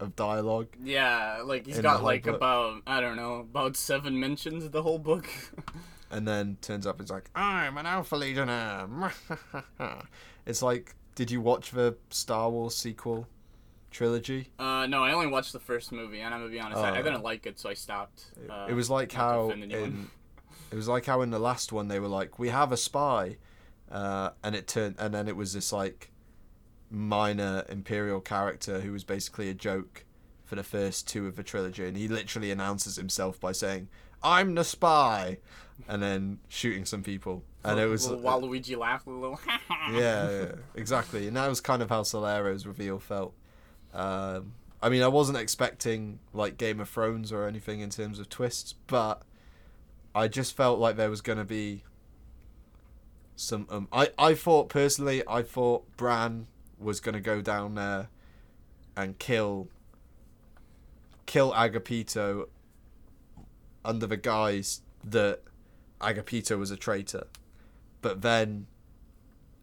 of dialogue. Yeah, like he's got like book. about I don't know about seven mentions of the whole book. [LAUGHS] and then turns up it's like I'm an Alpha Legionnaire. [LAUGHS] it's like, did you watch the Star Wars sequel trilogy? uh, no, I only watched the first movie, and I'm gonna be honest, I, I Oh. didn't like it, so I stopped. Uh, it was like how in [LAUGHS] it was like how in the last one they were like we have a spy uh, and it turned and then it was this like minor imperial character who was basically a joke for the first two of the trilogy and he literally announces himself by saying i'm the spy and then shooting some people and it was little Waluigi laughed a little. [LAUGHS] yeah, yeah, exactly. And that was kind of how Solaro's reveal felt. Um, I mean, I wasn't expecting like Game of Thrones or anything in terms of twists, but I just felt like there was going to be some. Um, I I thought personally, I thought Bran was going to go down there and kill kill Agapito under the guise that Agapito was a traitor. But then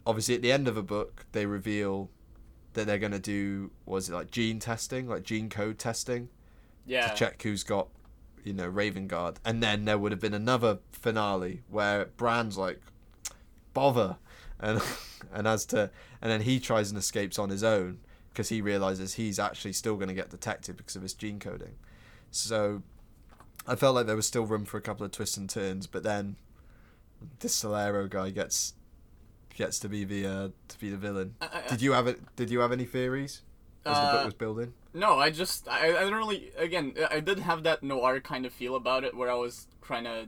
obviously at the end of the book they reveal that they're going to do was it like gene testing like gene code testing yeah, to check who's got you know raven guard and then there would have been another finale where bran's like bother. And [LAUGHS] and as to and then he tries and escapes on his own because he realizes he's actually still going to get detected because of his gene coding. So i felt like there was still room for a couple of twists and turns but then this Solaro guy gets gets to be the uh, to be the villain. I- I- did you have it did you have any theories as the Uh, book was building? No, I just I, I really again I did have that noir kind of feel about it where I was trying to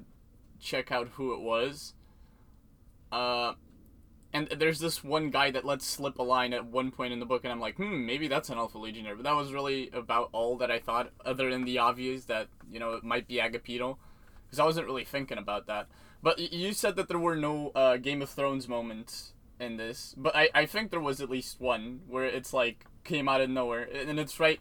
check out who it was. Uh and there's this one guy that lets slip a line at one point in the book and I'm like, "Hmm, maybe that's an Alpha Legionnaire." But that was really about all that I thought other than the obvious that, you know, it might be Agapito because I wasn't really thinking about that. But you said that there were no uh, Game of Thrones moments in this, but I, I think there was at least one where it's like came out of nowhere, and it's right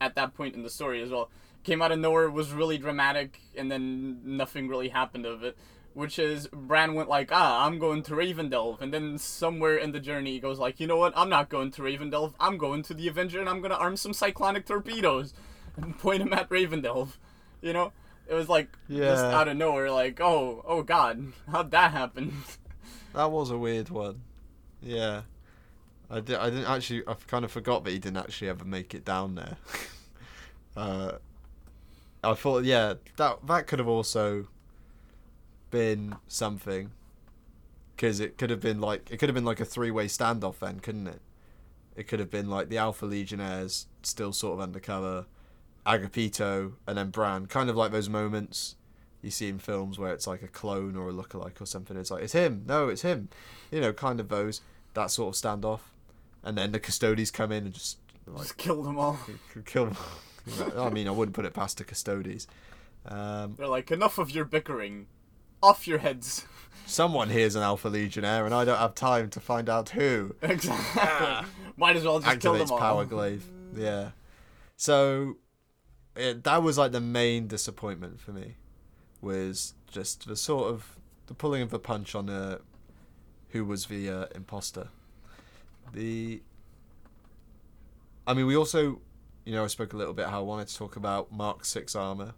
at that point in the story as well. Came out of nowhere, was really dramatic, and then nothing really happened of it. Which is Bran went like, ah, I'm going to Ravendelve, and then somewhere in the journey he goes like, you know what? I'm not going to Ravendelve. I'm going to the Avenger, and I'm gonna arm some cyclonic torpedoes, and [LAUGHS] point them at Ravendelve. You know, it was like just Yeah. out of nowhere, like, oh, oh God, how'd that happen? [LAUGHS] That was a weird one. Yeah. I, di- I didn't actually. I kind of forgot that he didn't actually ever make it down there. [LAUGHS] uh, I thought, yeah, that that could have also been something. because it could have been like it could have been like a three-way standoff then, couldn't it? It could have been like the Alpha Legionnaires still sort of undercover, Agapito, and then Bran, kind of like those moments you see in films where it's like a clone or a lookalike or something. It's like it's him, no, it's him, you know, kind of those that sort of standoff, and then the Custodes come in and just like Just kill them all. [LAUGHS] kill them. [LAUGHS] I mean, I wouldn't put it past the Custodes. Um, They're like, enough of your bickering. Off your heads. someone here's an Alpha Legionnaire, and I don't have time to find out who. exactly. [LAUGHS] Might as well just kill them all. power glaive. Yeah. So yeah, that was like the main disappointment for me was just the sort of the pulling of the punch on uh, who was the uh, imposter. The I mean, we also, you know, I spoke a little bit how I wanted to talk about Mark Six armor.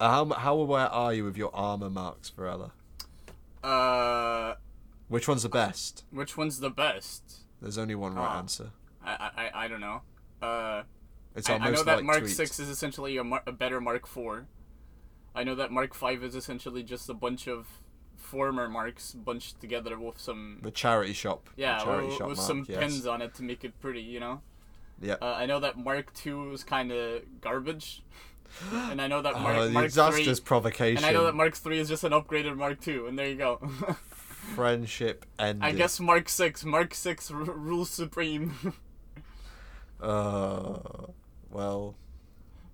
Uh, how how aware are you of your armor marks, Varela? Uh, Which one's the best? which one's the best? There's only one right Oh. answer. I I, I don't know. Uh, It's I, I know that Mark tweet. Six is essentially a, mar- a better Mark Four. I know that Mark Five is essentially just a bunch of former marks bunched together with some The charity shop. yeah charity with, shop with mark, some yes. pins on it to make it pretty, you know. Yeah. Uh, I know that Mark Two is kind of garbage, [LAUGHS] [GASPS] and I know that Mark, Oh, Mark that's Three. just provocation. And I know that Mark Three is just an upgraded Mark Two, and there you go. [LAUGHS] Friendship ended. I guess Mark Six, Mark Six r- rules supreme. [LAUGHS] Uh, well,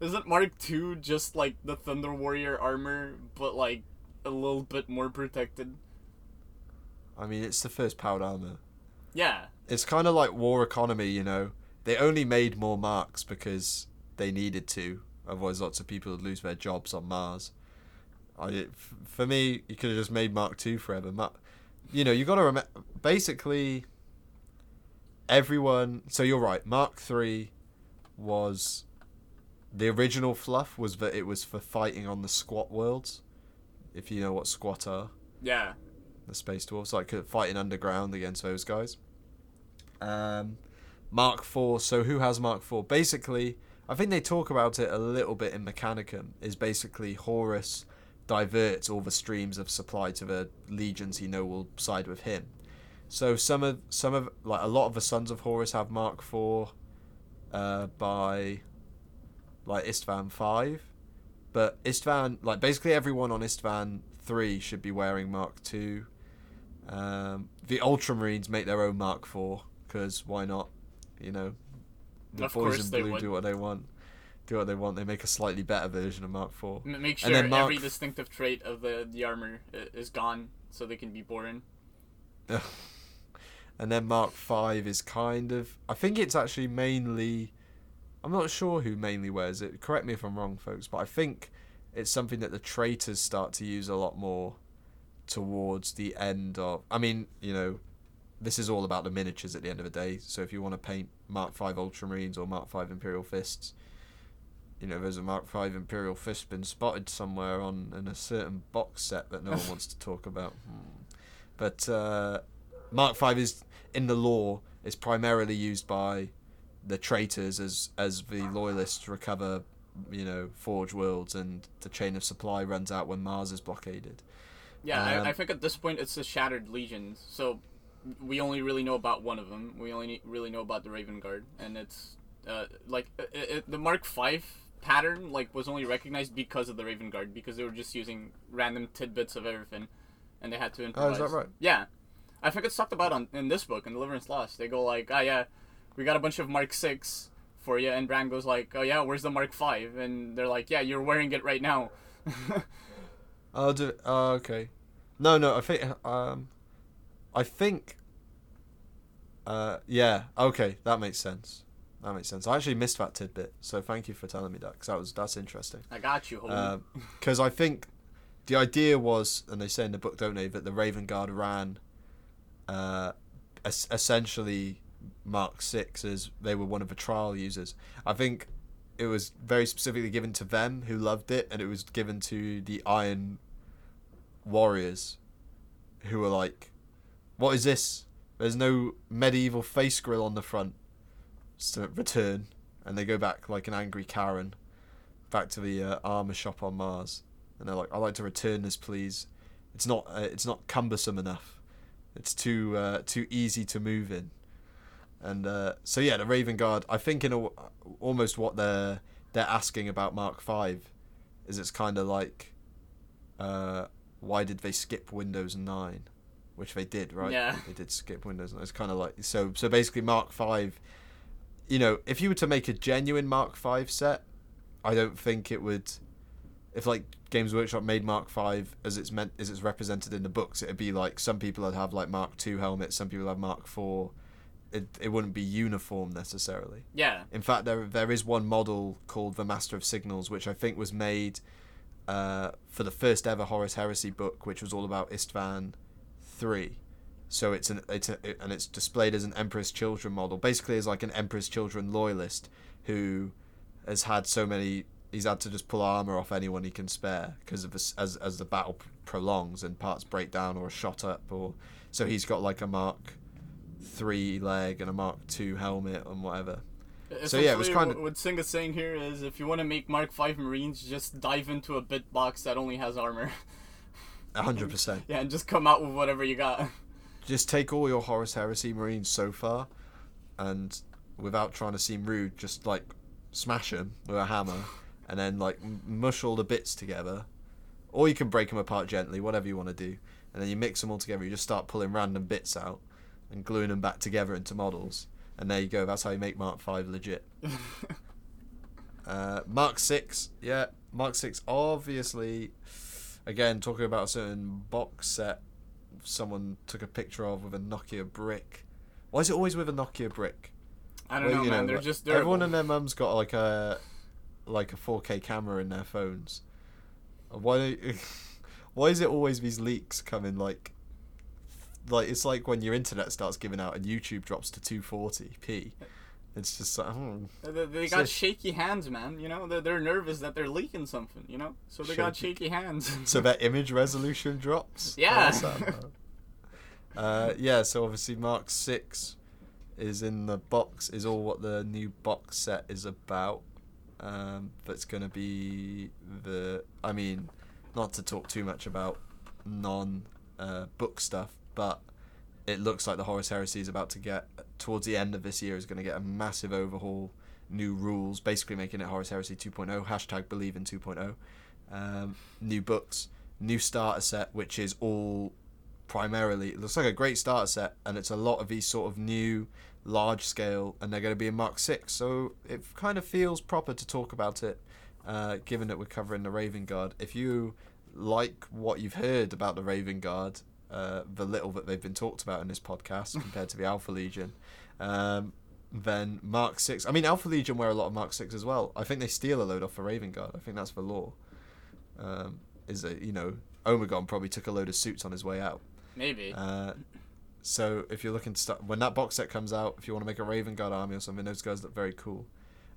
Isn't Mark Two just like the Thunder Warrior armor, but like a little bit more protected? I mean, it's the first powered armor. Yeah, It's kind of like war economy, you know. They only made more marks because they needed to. Otherwise, lots of people would lose their jobs on Mars. I, for me, you could have just made Mark Two forever. Mar- you know, you got to remember. Basically, everyone. So you're right. Mark Three was the original fluff was that it was for fighting on the squat worlds. If you know what squat are yeah. the space dwarves, like uh, fighting underground against those guys. Um, Mark Four. So who has Mark Four? Basically, I think they talk about it a little bit in Mechanicum. Is basically Horus diverts all the streams of supply to the legions he know will side with him. So some of some of like a lot of the sons of Horus have Mark Four uh, by like Isstvan Five, but Isstvan like basically everyone on Isstvan Three should be wearing Mark Two. Um, the Ultramarines make their own Mark Four because why not? You know, the Of boys in blue would. do what they want. Do what they want. They make a slightly better version of Mark Four. M- make And sure then Mark every distinctive trait of the the armor is gone, so they can be boring. [LAUGHS] and then Mark Five is kind of. I think it's actually mainly. I'm not sure who mainly wears it. Correct me if I'm wrong, folks, but I think it's something that the traitors start to use a lot more towards the end of. I mean, you know, this is all about the miniatures at the end of the day. So if you want to paint Mark Five Ultramarines or Mark Five Imperial Fists, you know, there's a Mark Five Imperial Fist been spotted somewhere on in a certain box set that no one [LAUGHS] wants to talk about. Hmm. But uh, Mark Five is in the law is primarily used by the traitors as as the loyalists recover, you know, Forge Worlds and the chain of supply runs out when Mars is blockaded. Yeah, Um, I, I think at this point it's the Shattered Legions. So we only really know about one of them. We only really know about the Raven Guard, and it's uh, like it, it, the Mark Five pattern like was only recognized because of the Raven Guard because they were just using random tidbits of everything, and they had to improvise. Oh, is that right? Yeah, I think it's talked about on in this book in Deliverance Lost. They go like, ah yeah, we got a bunch of Mark Six for you, and Bran goes like, oh yeah, where's the Mark Five? And they're like, yeah, you're wearing it right now. [LAUGHS] Oh, do, oh, okay. No, no, I think, um, I think, uh, yeah, okay, that makes sense. That makes sense. I actually missed that tidbit, so thank you for telling me that, because that was, that's interesting. I got you. Because I think the idea was, and they say in the book, don't they, that the Raven Guard ran, uh, es- essentially Mark Six as they were one of the trial users. I think it was very specifically given to them who loved it, and it was given to the Iron Warriors, who were like, "What is this? There's no medieval face grill on the front." So return, and they go back like an angry Karen, back to the uh, armor shop on Mars, and they're like, "I'd like to return this, please." it's not uh, it's not cumbersome enough. It's too uh, too easy to move in. And uh, so yeah, the Raven Guard. I think in a, almost what they're they're asking about Mark Five is it's kind of like, uh, why did they skip Windows Nine, which they did, right? Yeah. They did skip Windows. 9. It's kind of like so. So basically, Mark Five. You know, if you were to make a genuine Mark Five set, I don't think it would. If like Games Workshop made Mark Five as it's meant as it's represented in the books, it'd be like some people would have like Mark Two helmets, some people have Mark Four. It it wouldn't be uniform necessarily. Yeah. In fact, there there is one model called the Master of Signals, which I think was made uh, for the first ever Horus Heresy book, which was all about Isstvan three. So it's an it's a, and it's displayed as an Emperor's Children model. Basically, as like an Emperor's Children loyalist who has had so many. He's had to just pull armor off anyone he can spare because of this, as as the battle prolongs and parts break down or are shot up or so he's got like a Mark three leg and a Mark two helmet and whatever. So, yeah, it was kinda- What Singa's saying here is if you want to make Mark Five Marines, just dive into a bit box that only has armor. [LAUGHS] A hundred percent. yeah, and just come out with whatever you got. Just take all your Horus Heresy Marines so far, and without trying to seem rude, just like smash them with a hammer, and then like mush all the bits together. Or you can break them apart gently, whatever you want to do, and then you mix them all together. You just start pulling random bits out and gluing them back together into models, and there you go. That's how you make Mark Five legit. [LAUGHS] Uh, Mark Six, yeah, Mark Six. Obviously, again talking about a certain box set, someone took a picture of with a Nokia brick. Why is it always with a Nokia brick? I don't Well, know, man. know, They're like, just durable. Everyone and their mum's got like a like a 4K camera in their phones. Why? [LAUGHS] Why is it always these leaks coming like? Like it's like when your internet starts giving out and YouTube drops to 240p. It's just like, hmm. They, they got shaky hands, man. You know, they're, they're nervous that they're leaking something. You know, so they got Shaky. shaky hands. [LAUGHS] so that image resolution drops. Yeah. Man? uh, yeah. So obviously Mark Six is in the box. Is all what the new box set is about. Um, that's going to be the. I mean, not to talk too much about non uh, book stuff, but it looks like the Horus Heresy is about to get towards the end of this year is going to get a massive overhaul, new rules, basically making it Horus Heresy 2.0. Hashtag Believe in 2.0. Um, new books, new starter set, which is all primarily it looks like a great starter set, and it's a lot of these sort of new, large scale, and they're going to be in Mark Six. So it kind of feels proper to talk about it, uh, given that we're covering the Raven Guard. If you like what you've heard about the Raven Guard, uh, the little that they've been talked about in this podcast [LAUGHS] compared to the Alpha Legion, um, then Mark Six. I mean, Alpha Legion wear a lot of Mark Six as well. I think they steal a load off the Raven Guard. I think that's the law. Um, is that you know Omegon probably took a load of suits on his way out. Maybe. Uh, so if you're looking to start when that box set comes out, if you want to make a Raven Guard army or something, those guys look very cool.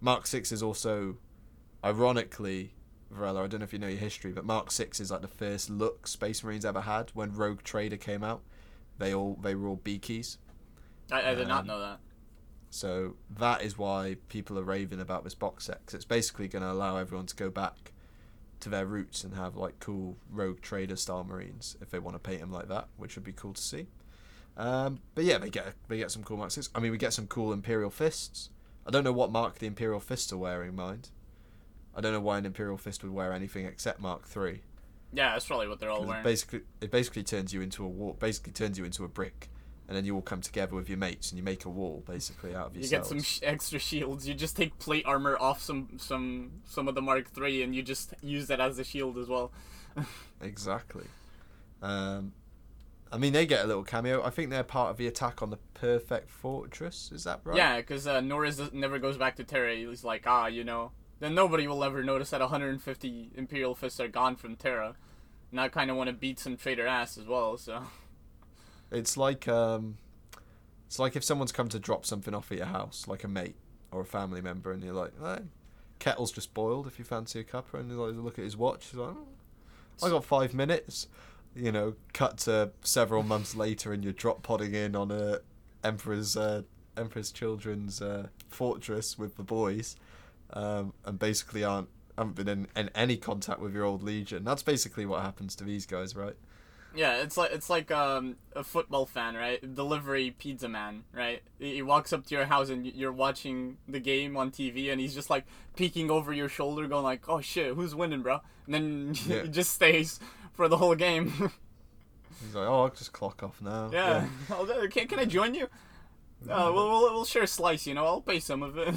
Mark Six is also, ironically, Varela. I don't know if you know your history, but Mark Six is like the first look Space Marines ever had when Rogue Trader came out. They all they were all beakies. I, I did not um, know that. So that is why people are raving about this box set because it's basically going to allow everyone to go back to their roots and have like cool rogue trader style marines if they want to paint them like that, which would be cool to see. Um, but yeah, they get they get some cool mark six. I mean, we get some cool imperial fists. I don't know what mark the imperial fists are wearing, mind. I don't know why an imperial fist would wear anything except Mark Three. Yeah, that's probably what they're all wearing. It basically, it basically turns you into a wall. Basically, turns you into a brick, and then you all come together with your mates and you make a wall basically out of You yourselves. get some sh- extra shields. You just take plate armor off some some some of the Mark Three, and you just use that as a shield as well. [LAUGHS] Exactly. Um, I mean, they get a little cameo. I think they're part of the attack on the Perfect Fortress. Is that right? Yeah, because uh, Norris never goes back to Terra. He's like, ah, you know. Then nobody will ever notice that 150 Imperial Fists are gone from Terra. And I kind of want to beat some traitor ass as well. So It's like um, it's like if someone's come to drop something off at your house, like a mate or a family member, and you're like, "Hey, kettle's just boiled. If you fancy a cuppa," and you like look at his watch, he's like, "Oh, "I got five minutes." You know, cut to several months later, and you're drop podding in on a Emperor's uh, Emperor's Children's uh, fortress with the boys, um, and basically aren't haven't been in, in any contact with your old legion. That's basically what happens to these guys, right? Yeah, it's like it's like um, a football fan, right? Delivery pizza man, right? He walks up to your house and you're watching the game on TV, and he's just like peeking over your shoulder, going like, "Oh shit, who's winning, bro?" And then [LAUGHS] Yeah. he just stays for the whole game. [LAUGHS] He's like, oh, I'll just clock off now. yeah, [LAUGHS] I'll, uh, can can I join you? Uh, we'll, we'll we'll share a slice, you know. I'll pay some of it.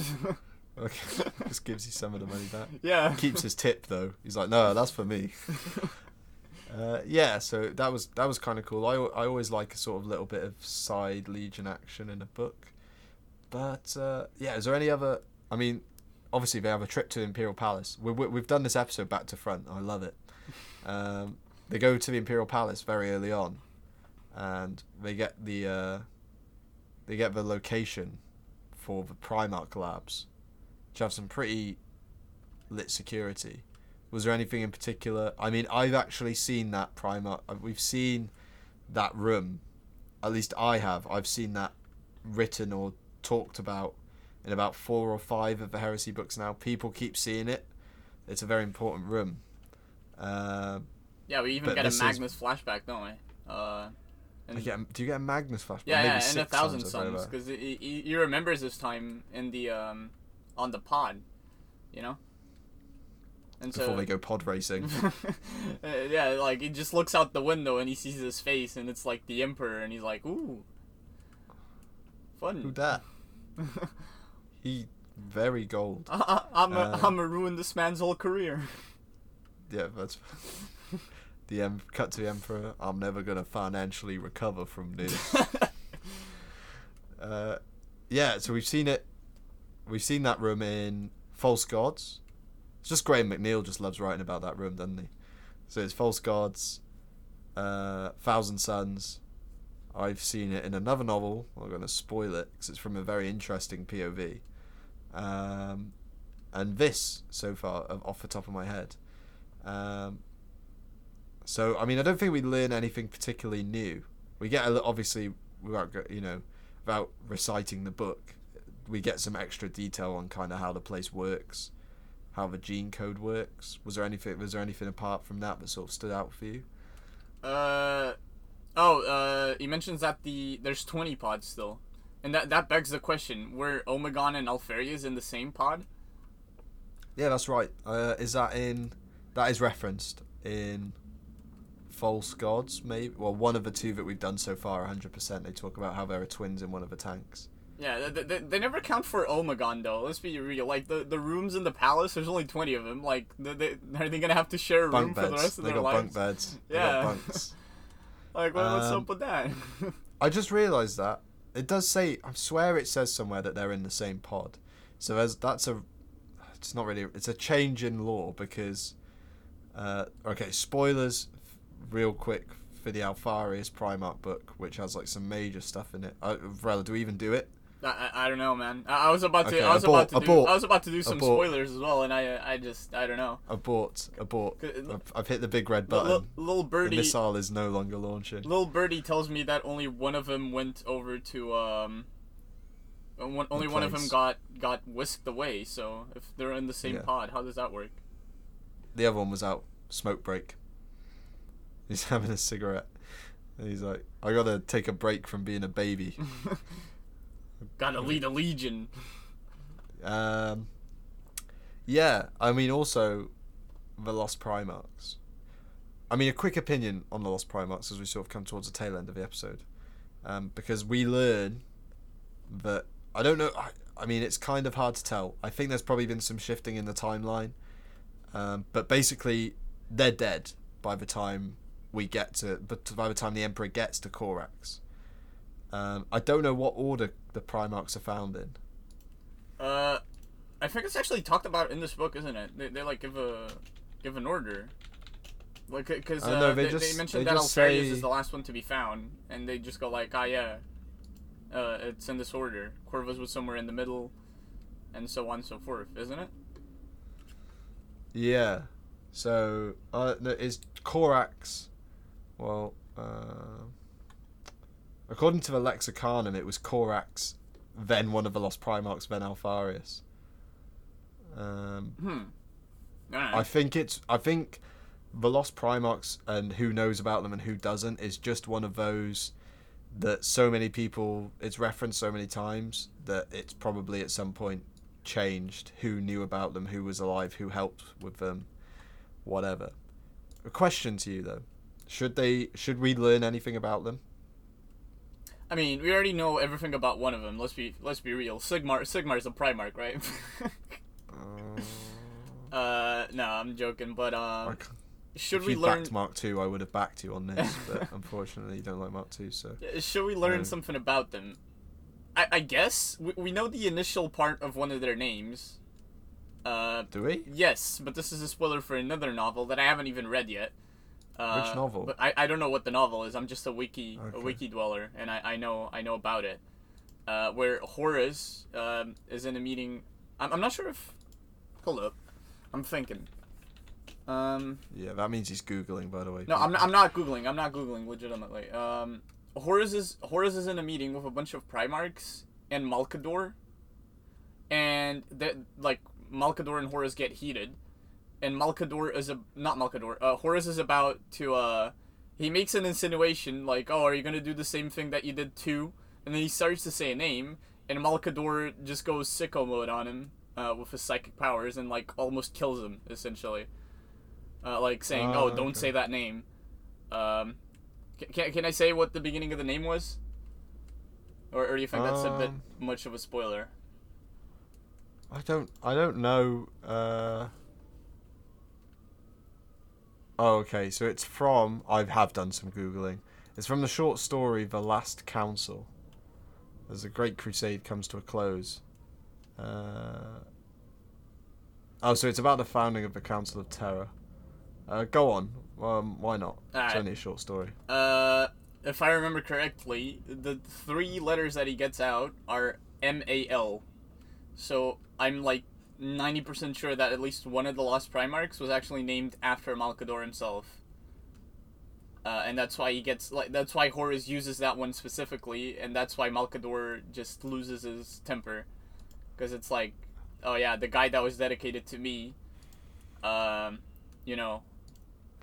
Okay. [LAUGHS] just gives you some of the money back. yeah. Keeps his tip though. He's like, no, that's for me. [LAUGHS] Uh, yeah, so that was that was kind of cool. I, I always like a sort of little bit of side Legion action in a book. But uh, yeah, is there any other? I mean, obviously they have a trip to Imperial Palace. We, we, we've done this episode back to front. I love it. Um, they go to the Imperial Palace very early on, and they get the uh, they get the location for the Primarch labs, have some pretty lit security. Was there anything in particular? I mean, I've actually seen that Primarch. uh, We've seen that room. At least I have. I've seen that written or talked about in about four or five of the heresy books now. People keep seeing it. It's a very important room. Um, Yeah, we even get a this is- Magnus flashback, don't we? Uh, and- get, do you get a Magnus flashback? yeah, Maybe yeah, and a thousand Sons, suns because he, he, he remembers this time in the um on the pod, you know. And Before so they go pod racing. [LAUGHS] Uh, yeah, like he just looks out the window and he sees his face and it's like the emperor and he's like, ooh, fun. Who that? [LAUGHS] He very gold. I, I, I'm a, Uh, I'm a ruin this man's whole career. [LAUGHS] Yeah, that's the em- cut to the emperor. I'm never gonna financially recover from this. uh, yeah, so we've seen it. We've seen that room in False Gods. It's just Graham McNeill just loves writing about that room, doesn't he? So it's False Gods, uh, Thousand Suns. I've seen it in another novel. I'm going to spoil it because it's from a very interesting POV. Um, and this so far, off the top of my head. Um, so I mean, I don't think we learn anything particularly new. We get a li- obviously without you know without reciting the book, we get some extra detail on kind of how the place works, how the gene code works. Was there anything? Was there anything apart from that that sort of stood out for you? Uh, oh, uh, he mentions that the there's 20 pods still, and that that begs the question: Were Omegon and Alpharius in the same pod? Yeah, that's right. Uh, is that in? That is referenced in False Gods, maybe. Well, one of the two that we've done so far, 100%. They talk about how there are twins in one of the tanks. Yeah, they, they, they never count for Omegon though. Let's be real. Like the, the rooms in the palace, there's only 20 of them. Like, they, they, are they gonna have to share a room Bunk for the rest of They their got lives? bunk beds. They Yeah. [LAUGHS] Like, what, what's Um, up with that? [LAUGHS] I just realised that it does say. I swear it says somewhere that they're in the same pod. So as that's a. It's not really. It's a change in law because. Uh, okay, spoilers, real quick for the Alpharius Primarch book, which has like some major stuff in it. Uh, Varela, do we even do it? I, I, don't know, man. I, I was about to Okay, I was abort, about to do abort, I was about to do some abort. spoilers as well, and I I just I don't know. Abort, abort. I've, I've hit the big red Little, button. little The birdie, missile is no longer launching. little birdie tells me that only one of them went over to um. One, only one of them got got whisked away. So if they're in the same Yeah. pod, how does that work? The other one was out smoke break. He's [LAUGHS] having a cigarette. And he's like, I gotta take a break from being a baby. [LAUGHS] Gotta lead a legion. Um, yeah, I mean, also the Lost Primarchs. I mean, a quick opinion on the Lost Primarchs as we sort of come towards the tail end of the episode, um, because we learn that I don't know. I, I mean, it's kind of hard to tell. I think there's probably been some shifting in the timeline, um, but basically, they're dead by the time we get to. But by the time the Emperor gets to Corax, um, I don't know what order the Primarchs are found in. Uh, I think it's actually talked about in this book, isn't it? They, they like give a give an order. Like, because uh, know, they they, they just- mentioned they that just say- is the last one to be found, and they just go like, ah, yeah, uh, it's in this order. Corvus was somewhere in the middle, and so on and so forth, isn't it? Yeah. So, uh, no, is Corax. Well, uh, according to the Lexicanum, it was Corax, then one of the Lost Primarchs, then Alpharius. Um, Hmm. I think it's. I think. the Lost Primarchs and who knows about them and who doesn't is just one of those that so many people it's referenced so many times that it's probably at some point changed who knew about them, who was alive, who helped with them, whatever. A question to you though: Should they? Should we learn anything about them? I mean, we already know everything about one of them. Let's be let's be real. Sigmar Sigmar is a Primarch, right? Uh, [LAUGHS] uh, no, I'm joking. But um, c- should if we you learn? backed Mark Two, I would have backed you on this, [LAUGHS] but unfortunately, you don't like Mark Two, so Should we learn something about them? I, I guess we, we know the initial part of one of their names. Uh, do we? yes, but this is a spoiler for another novel that I haven't even read yet. Uh, Which novel? But I, I don't know what the novel is. I'm just a wiki a wiki dweller, and I, I know I know about it. Uh, where Horus um, is in a meeting. I'm, I'm not sure if. Hold up, I'm thinking. Um, Yeah, that means he's googling. By the way. no, I'm not, I'm not googling. I'm not googling legitimately. Um, Horus is Horus is in a meeting with a bunch of Primarchs and Malcador, and that like Malcador and Horus get heated, and Malcador is a not Malcador. Uh, Horus is about to uh, he makes an insinuation like, "Oh, are you gonna do the same thing that you did too?" And then he starts to say a name, and Malcador just goes sicko mode on him uh, with his psychic powers and like almost kills him essentially. Uh, like saying, Oh, "Oh, don't okay. say that name." Um, can, can, I say what the beginning of the name was? Or, or do you think that's a bit Um, much of a spoiler? I don't. I don't know. Uh... Oh, okay. So it's from. I have done some googling. It's from the short story "The Last Council." As the Great Crusade comes to a close. Uh... Oh, so it's about the founding of the Council of Terra. Uh, go on. Um, why not? It's only a short story. Uh, if I remember correctly, the three letters that he gets out are M A L. So I'm like 90% sure that at least one of the Lost Primarchs was actually named after Malcador himself. Uh, and that's why he gets like that's why Horus uses that one specifically, and that's why Malcador just loses his temper, because it's like, oh yeah, the guy that was dedicated to me, um, you know,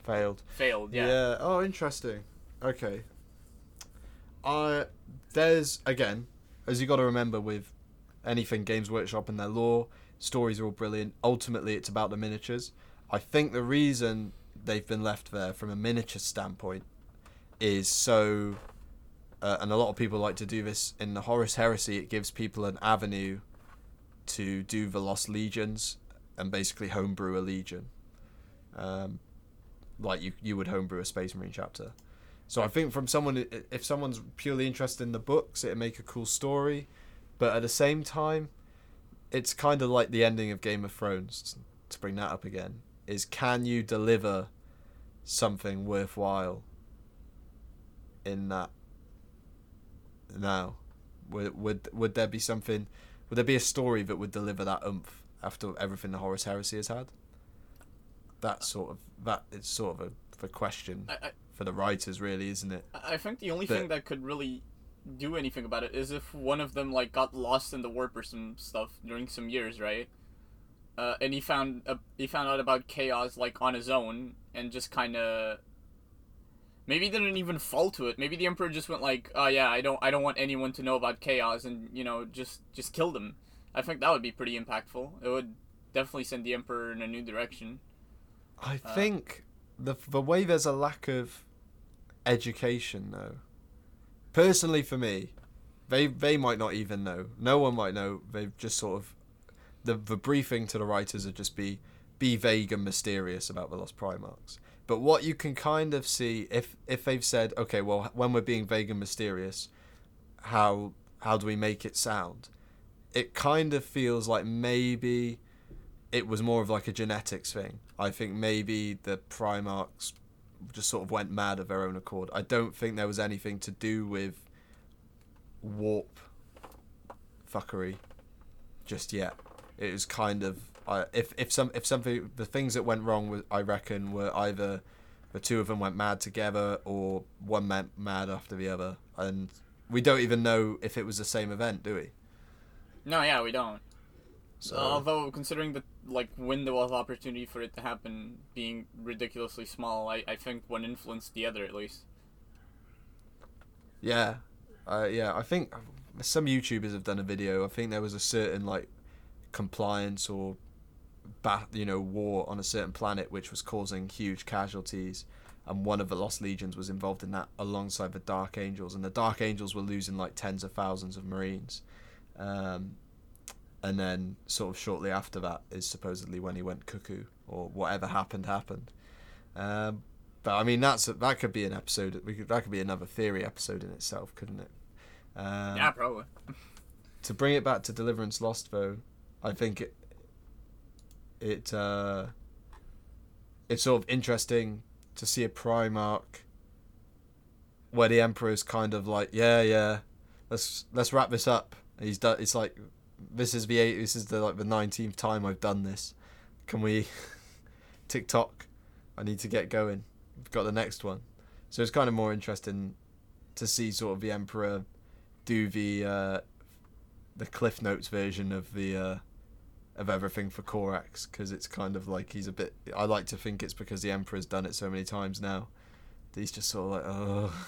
Failed. failed. Yeah. Oh, interesting. Okay. I there's again, as you got to remember with anything Games Workshop and their lore, stories are all brilliant. Ultimately, it's about the miniatures. I think the reason they've been left there from a miniature standpoint is so, uh, and a lot of people like to do this in the Horus Heresy. It gives people an avenue to do the Lost Legions and basically homebrew a legion. Um, like you you would homebrew a Space Marine chapter. So I think from someone if someone's purely interested in the books, it'd make a cool story, but at the same time, it's kind of like the ending of Game of Thrones. To bring that up again, is can you deliver something worthwhile in that now? Would would would there be something? Would there be a story that would deliver that oomph after everything the Horus Heresy has had? That sort of that is sort of a, a question I, I, for the writers, really, isn't it? I think the only thing that could really do anything about it is if one of them like got lost in the warp or some stuff during some years, right? Uh, and he found uh, he found out about chaos like on his own and just kind of maybe didn't even fall to it. Maybe the emperor just went like, "Oh yeah, I don't I don't want anyone to know about chaos," and you know just just killed him. I think that would be pretty impactful. It would definitely send the emperor in a new direction. I Uh, think the the way there's a lack of education, though. Personally, for me, they they might not even know. No one might know. They've just sort of the the briefing to the writers would just be be vague and mysterious about the lost Primarchs. But what you can kind of see if if they've said, okay, well, when we're being vague and mysterious, how how do we make it sound? It kind of feels like maybe it was more of like a genetics thing. I think maybe the Primarchs just sort of went mad of their own accord. I don't think there was anything to do with warp fuckery just yet. It was kind of uh, if if some if something the things that went wrong with I reckon were either the two of them went mad together or one went mad after the other, and we don't even know if it was the same event, do we? No, yeah, we don't. So Although considering the like window of opportunity for it to happen being ridiculously small, I, I think one influenced the other at least. yeah, uh, yeah. I think some YouTubers have done a video. I think there was a certain like compliance or bat, you know, war on a certain planet which was causing huge casualties, and one of the Lost Legions was involved in that alongside the Dark Angels, and the Dark Angels were losing like tens of thousands of Marines. Um, and then sort of shortly after that is supposedly when he went cuckoo or whatever happened happened. Um, but I mean that's that could be an episode. We could, that could be another theory episode in itself, couldn't it? Um, yeah, probably. [LAUGHS] to bring it back to Deliverance Lost, though, I think it it uh, it's sort of interesting to see a Primarch where the Emperor's kind of like, yeah, yeah, let's let's wrap this up. And he's done. It's like this is the eight, this is the like the nineteenth time I've done this. Can we [LAUGHS] TikTok? I need to get going. We've got the next one. So it's kind of more interesting to see sort of the Emperor do the uh, the Cliff Notes version of the uh, of everything for Corax because it's kind of like he's a bit. I like to think it's because the Emperor's done it so many times now. He's just sort of like, oh,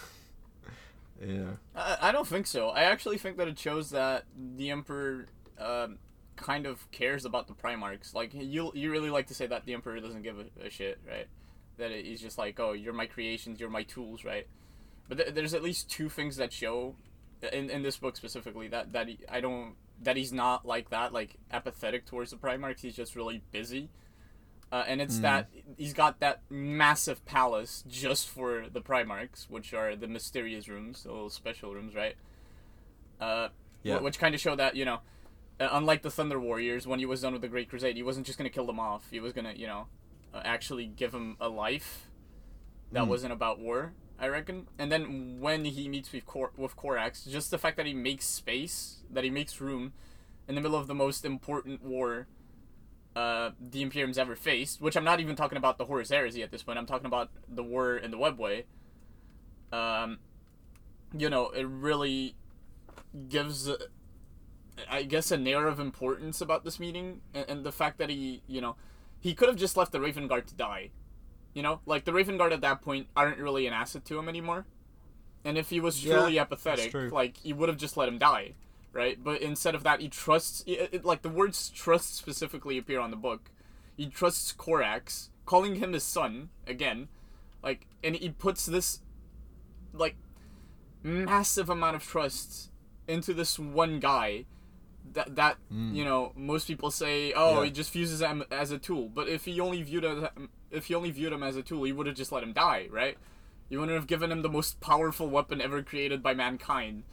[LAUGHS] yeah. I, I don't think so. I actually think that it shows that the Emperor um, kind of cares about the Primarchs. Like you, you really like to say that the Emperor doesn't give a, a shit, right? That it, he's just like, oh, you're my creations, you're my tools, right? But th- there's at least two things that show in in this book specifically that that he, I don't that he's not like that, like apathetic towards the Primarchs. He's just really busy. Uh, and it's Mm. that he's got that massive palace just for the Primarchs, which are the mysterious rooms, the little special rooms, right? Uh, Yeah. which kind of show that you know, uh, unlike the Thunder Warriors, when he was done with the Great Crusade, he wasn't just gonna kill them off. He was gonna, you know, uh, actually give them a life that Mm. wasn't about war. I reckon. And then when he meets with Cor- with Corax, just the fact that he makes space, that he makes room, in the middle of the most important war uh, the Imperium's ever faced, which I'm not even talking about the Horus Heresy at this point. I'm talking about the war in the Webway. Um, you know, it really gives, uh, I guess, an air of importance about this meeting, and, and the fact that he, you know, he could have just left the Raven Guard to die. You know, like the Raven Guard at that point aren't really an asset to him anymore. And if he was Yeah, truly that's apathetic, like he would have just let him die, right? But instead of that, he trusts. It, it- like the words "trust" specifically appear on the book. He trusts Corax, calling him his son again, like, and he puts this, like, massive amount of trust into this one guy. That that Mm. you know most people say, oh, Yeah. he just views him as a tool. But if he only viewed him, if he only viewed him as a tool, he would have just let him die, right? You wouldn't have given him the most powerful weapon ever created by mankind,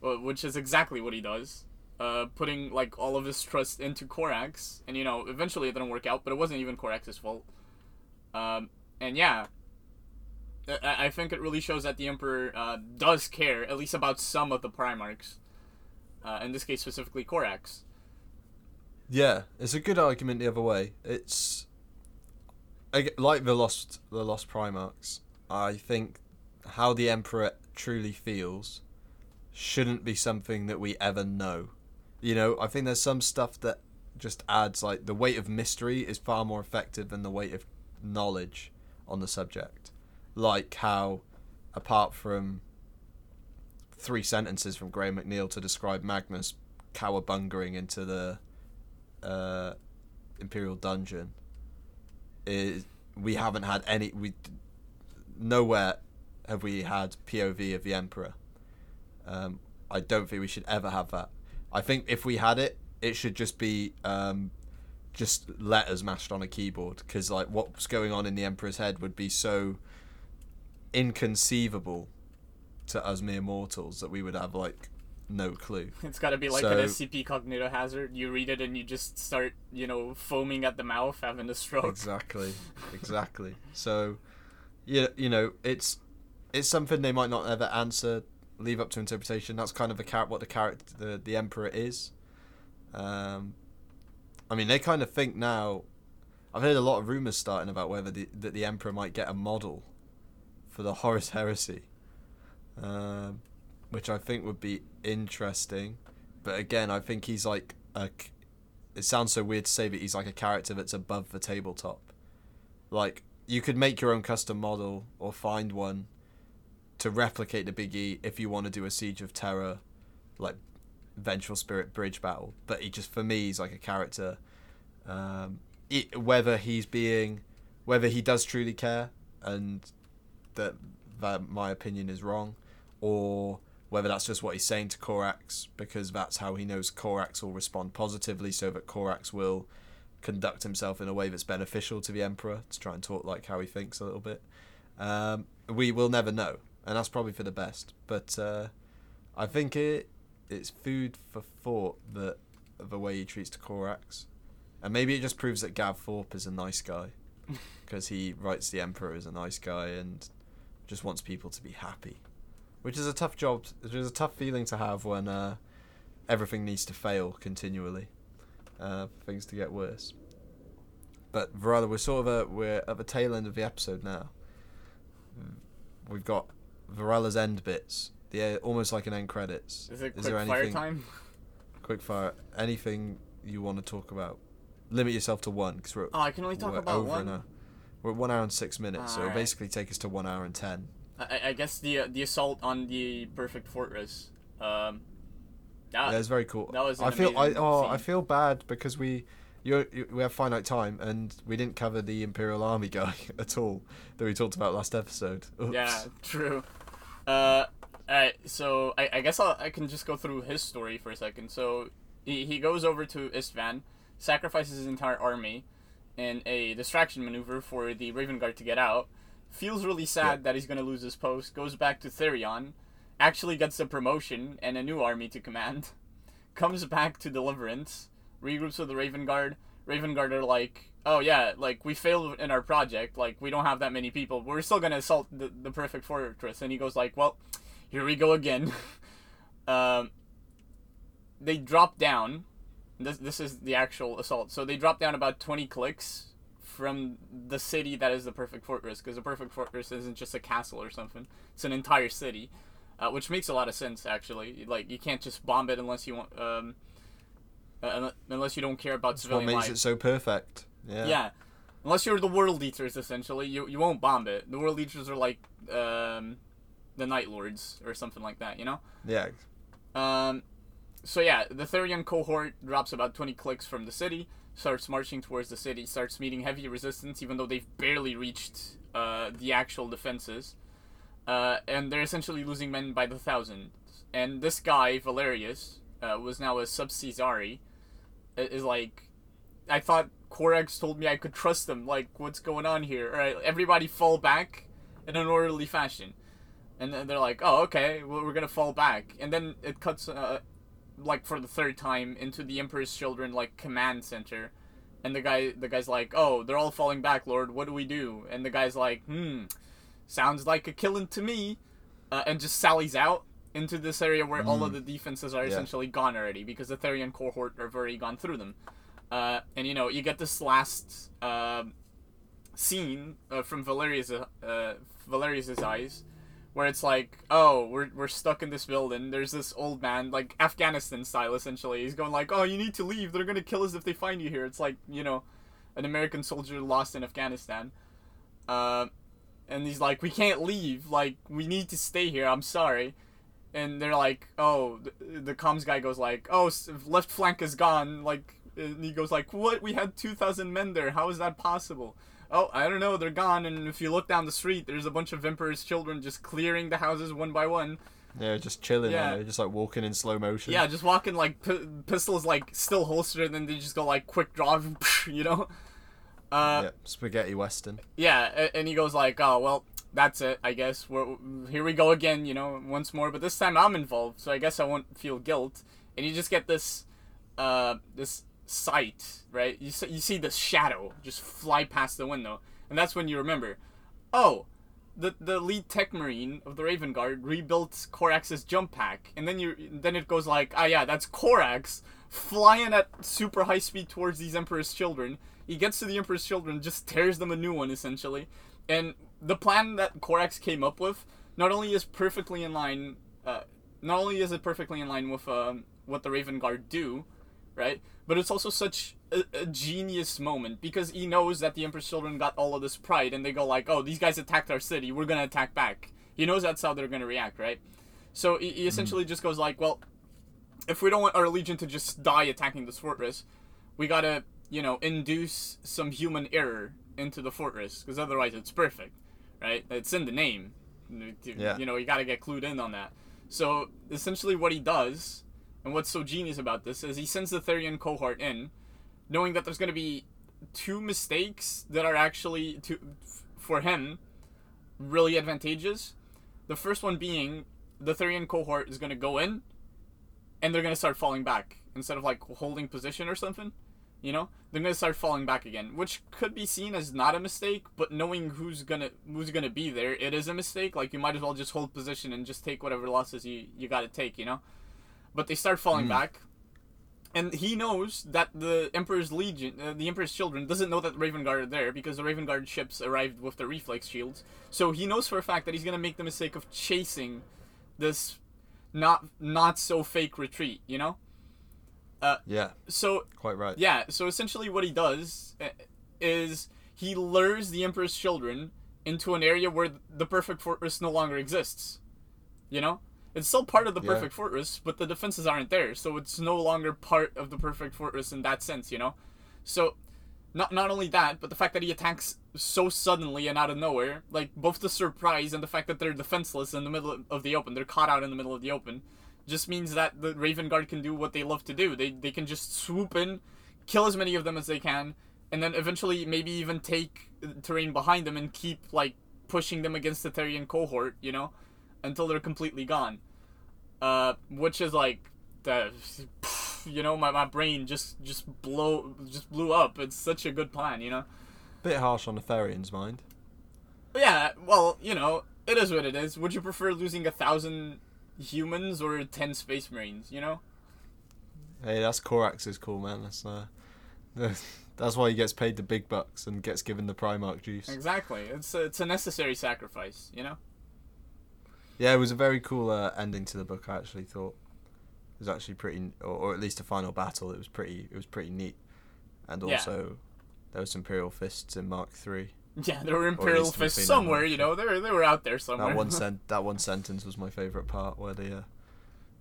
which is exactly what he does. Uh, putting like all of his trust into Corax, and you know, eventually it didn't work out, but it wasn't even Corax's fault. Um, and yeah, I, I think it really shows that the Emperor uh, does care, at least about some of the Primarchs. Uh, in this case, specifically Corax. Yeah, it's a good argument the other way. It's like the lost the lost Primarchs. I think how the Emperor truly feels shouldn't be something that we ever know. You know, I think there's some stuff that just adds like the weight of mystery is far more effective than the weight of knowledge on the subject. Like how apart from three sentences from Graham McNeill to describe Magnus cowabungering into the uh, Imperial dungeon is we haven't had any we nowhere have we had POV of the Emperor. Um, I don't think we should ever have that. I think if we had it, it should just be um, just letters mashed on a keyboard because like what's going on in the Emperor's head would be so inconceivable to us mere mortals that we would have like no clue. [LAUGHS] It's got to be like So- an SCP cognito hazard. You read it and you just start, you know, foaming at the mouth, having a stroke. Exactly, [LAUGHS] exactly. So, yeah, you know, it's it's something they might not ever answer, leave up to interpretation. That's kind of the char- what the character, the the emperor is. Um, I mean, they kind of think now. I've heard a lot of rumors starting about whether the that the emperor might get a model for the Horus Heresy, um, which I think would be interesting. But again, I think he's like a it sounds so weird to say that he's like a character that's above the tabletop. Like you could make your own custom model or find one to replicate the Big E if you want to do a Siege of Terra, like Vengeful Spirit bridge battle. But he just for me he's like a character. Um, it, whether he's being, whether he does truly care, and that that my opinion is wrong, or whether that's just what he's saying to Corax because that's how he knows Corax will respond positively, so that Corax will conduct himself in a way that's beneficial to the Emperor to try and talk like how he thinks a little bit. Um, we will never know, and that's probably for the best. But uh, I think it it's food for thought that the way he treats to Corax, and maybe it just proves that Gav Thorpe is a nice guy [LAUGHS] because he writes the Emperor as a nice guy and just wants people to be happy, which is a tough job. Which is a tough feeling to have when uh, everything needs to fail continually, uh, things to get worse. But Varela, we're sort of a, we're at the tail end of the episode now. We've got Varela's end bits, the almost like an end credits. Is it Is quick there fire anything- time? Quick fire. Anything you want to talk about? Limit yourself to one because we're, Oh, I can only talk about over one. an hour. We're at one hour and six minutes, so it'll basically take us to one hour and ten. I, I guess the uh, the assault on the perfect fortress. Um, that, yeah, it's very cool. that was I feel I oh I feel bad because we you, you we have finite time and we didn't cover the Imperial Army guy [LAUGHS] at all that we talked about last episode. [LAUGHS] Oops. Yeah, true. Uh, alright, so I, I guess I'll, I can just go through his story for a second. So he, he goes over to Isstvan, sacrifices his entire army in a distraction maneuver for the Raven Guard to get out, feels really sad Yeah. that he's going to lose his post, goes back to Therion, actually gets a promotion and a new army to command, [LAUGHS] comes back to Deliverance, regroups with the Raven Guard. Raven Guard are like, oh yeah, like we failed in our project, like we don't have that many people, we're still gonna assault the, the perfect fortress. And he goes like, well, here we go again. [LAUGHS] um, they drop down. This this is the actual assault. So they drop down about twenty clicks from the city that is the perfect fortress, because the perfect fortress isn't just a castle or something; it's an entire city, uh, which makes a lot of sense actually. Like you can't just bomb it unless you want. Um, uh, unless you don't care about That's what makes lives. it so perfect. Yeah. Yeah. Unless you're the world eaters, essentially, you you won't bomb it. The world eaters are like um, the night lords or something like that, you know. Yeah. Um, so yeah, the Therion cohort drops about 20 clicks from the city, starts marching towards the city, starts meeting heavy resistance, even though they've barely reached uh, the actual defenses, uh, and they're essentially losing men by the thousands. And this guy Valerius uh, was now a sub Caesari, is like, I thought Corax told me I could trust them. Like, what's going on here? All right, everybody fall back in an orderly fashion. And then they're like, oh, okay, well, we're gonna fall back. And then it cuts, uh, like for the third time, into the Emperor's Children like command center. And the guy, the guy's like, oh, they're all falling back, Lord. What do we do? And the guy's like, hmm, sounds like a killing to me. Uh, and just sallies out into this area where all of the defenses are Yeah. essentially gone already because the Therion cohort have already gone through them. Uh, and you know, you get this last um scene uh, from Valerius, uh, Valerius's eyes, where it's like, oh, we're, we're stuck in this building. There's this old man, like Afghanistan style, essentially. He's going like, oh, you need to leave. They're gonna kill us if they find you here. It's like, you know, an American soldier lost in Afghanistan. Uh, and he's like, we can't leave. Like, we need to stay here. I'm sorry. And they're like, oh, the, the comms guy goes like, oh, left flank is gone. Like, and he goes like, what? We had 2,000 men there. How is that possible? Oh, I don't know. They're gone. And if you look down the street, there's a bunch of Emperor's children just clearing the houses one by one. Yeah, just chilling. Yeah. Just like walking in slow motion. Yeah, just walking like p- pistols like still holstered, and then they just go like quick draw, [LAUGHS] you know. Uh, yeah. Spaghetti western. yeah, and he goes like, "Oh well, that's it. I guess we're here we go again. You know, once more. But this time I'm involved, so I guess I won't feel guilt." And you just get this, uh, this sight, right? You see, you see the shadow just fly past the window, and that's when you remember, oh. The, the lead tech marine of the Raven Guard rebuilt Corax's jump pack, and then you then it goes like, ah yeah, that's Corax flying at super high speed towards these Emperor's children. He gets to the Emperor's children, just tears them a new one essentially, and the plan that Corax came up with not only is perfectly in line, uh, not only is it perfectly in line with um, what the Raven Guard do, right? But it's also such a, a genius moment because he knows that the Emperor's children got all of this pride and they go like, "Oh, these guys attacked our city. We're gonna attack back." He knows that's how they're gonna react, right? So he, he essentially mm. just goes like, "Well, if we don't want our legion to just die attacking this fortress, we gotta, you know, induce some human error into the fortress because otherwise it's perfect, right? It's in the name. Yeah. You know, you gotta get clued in on that. So essentially, what he does, and what's so genius about this, is he sends the Therion cohort in, knowing that there's gonna be two mistakes that are actually to for him really advantageous. The first one being the Therion cohort is gonna go in and they're gonna start falling back instead of like holding position or something. You know, they're gonna start falling back again, which could be seen as not a mistake, but knowing who's gonna who's gonna be there, it is a mistake. Like you might as well just hold position and just take whatever losses you you gotta take. You know, but they start falling back, and he knows that the Emperor's Legion, uh, the Emperor's children, doesn't know that the Raven Guard are there because the Raven Guard ships arrived with the reflex shields. So he knows for a fact that he's gonna make the mistake of chasing this not not so fake retreat. You know. Yeah, So quite right. yeah, so essentially what he does uh, is he lures the Emperor's children into an area where the perfect fortress no longer exists. You know? It's still part of the Yeah. perfect fortress, but the defenses aren't there, so it's no longer part of the perfect fortress in that sense, you know? So not not only that, but the fact that he attacks so suddenly and out of nowhere, like both the surprise and the fact that they're defenseless in the middle of the open, they're caught out in the middle of the open, just means that the Raven Guard can do what they love to do. They they can just swoop in, kill as many of them as they can, and then eventually maybe even take terrain behind them and keep like pushing them against the Therion cohort, you know, until they're completely gone. Uh, which is like the [SIGHS] you know my, my brain just just blow just blew up. It's such a good plan, you know. Bit harsh on the Therion's mind. Yeah, well, you know, it is what it is. Would you prefer losing a thousand humans or ten space marines? You know. Hey, that's Corax's cool, man. That's uh, that's why he gets paid the big bucks and gets given the Primarch juice. Exactly. It's a, it's a necessary sacrifice, you know. Yeah, it was a very cool uh, ending to the book. I actually thought it was actually pretty, or, or at least a final battle. It was pretty, it was pretty neat, and Yeah. also there was Imperial fists in Mark Three. Yeah, there were imperial fists somewhere, you know. They were, they were out there somewhere. That one [LAUGHS] sent, that one sentence was my favorite part, where the uh,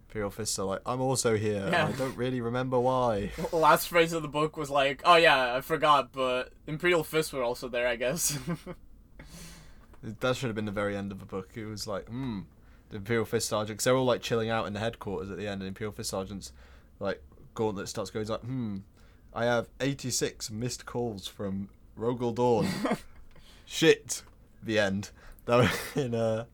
Imperial fists are like, "I'm also here. Yeah. I don't really remember why." [LAUGHS] The last phrase of the book was like, "Oh yeah, I forgot, but imperial fists were also there, I guess." [LAUGHS] That should have been the very end of the book. It was like, hmm, the Imperial Fist Sergeant, because they're all like chilling out in the headquarters at the end, and Imperial Fist Sergeant's like, Gauntlet starts going, he's like, hmm, I have 86 missed calls from Rogal Dorn. [LAUGHS] Shit. The end. That was [LAUGHS] in, uh,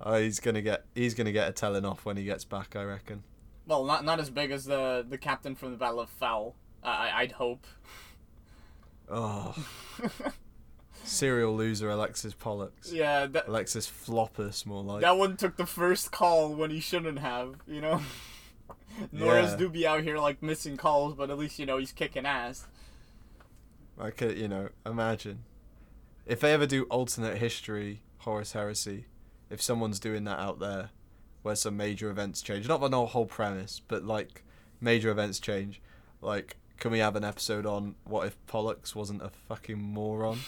oh, he's gonna get he's gonna get a telling off when he gets back, I reckon. well, not not as big as the the captain from the Battle of Phall. I I'd hope. Oh, [LAUGHS] serial loser Alexis Pollux. Yeah, that Alexis Floppus, more like. that one took the first call when he shouldn't have. You know. [LAUGHS] Norris Yeah. do be out here like missing calls, but at least you know he's kicking ass. I could, you know, imagine if they ever do alternate history Horus Heresy, if someone's doing that out there, where some major events change, not the whole premise, but like major events change, like can we have an episode on what if Pollux wasn't a fucking moron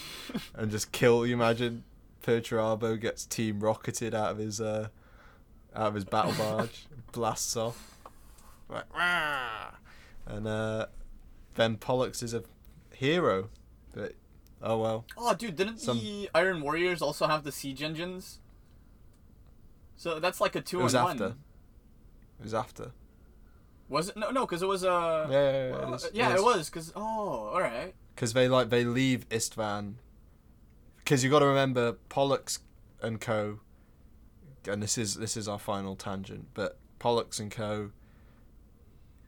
and just kill? You imagine Perturabo gets team rocketed out of his uh, out of his battle barge, blasts off, like, "Rah!" and uh, then Pollux is a hero. But oh well. Oh, dude, didn't Some- the Iron Warriors also have the siege engines? So that's like a two It was after. one. It was after. Was it? No, no, because it was uh. Yeah, yeah, yeah, well, it yeah, it was. Because oh, all right. Because they like they leave Isstvan. Because you got to remember Pollux and Co. And this is this is our final tangent, but Pollux and Co.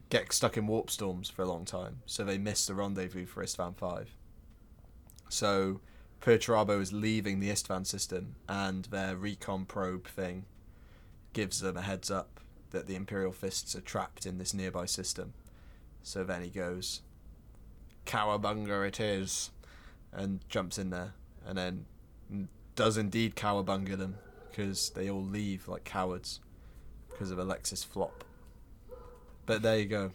Get stuck in warp storms for a long time, so they miss the rendezvous for Isstvan Five. So Perturabo is leaving the Isstvan system, and their recon probe thing gives them a heads up that the Imperial Fists are trapped in this nearby system. So then he goes, Cowabunga it is, and jumps in there, and then does indeed cowabunga them because they all leave like cowards because of Alexis Flop. But there you go.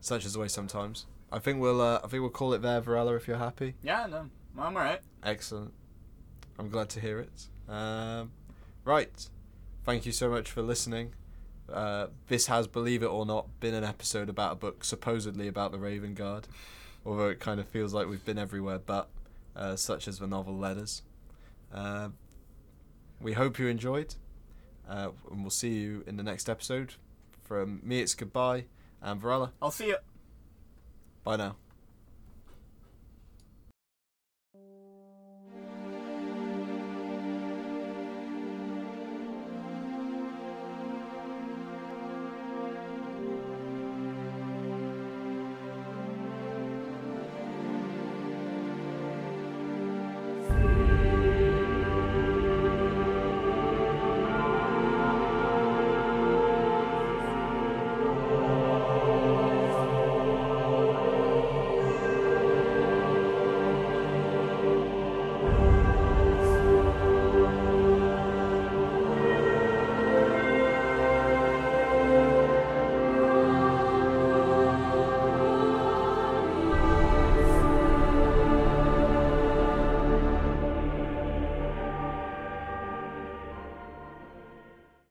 such is the way sometimes. I think we'll uh, I think we'll call it there, Varela, if you're happy. Yeah, no, I'm alright. Excellent. I'm glad to hear it. Um, right. Thank you so much for listening. Uh, this has, believe it or not, been an episode about a book supposedly about the Raven Guard, although it kind of feels like we've been everywhere but, uh, such as the novel Letters. Uh, we hope you enjoyed, uh, and we'll see you in the next episode. From me, it's goodbye, and Varela, I'll see you. bye now.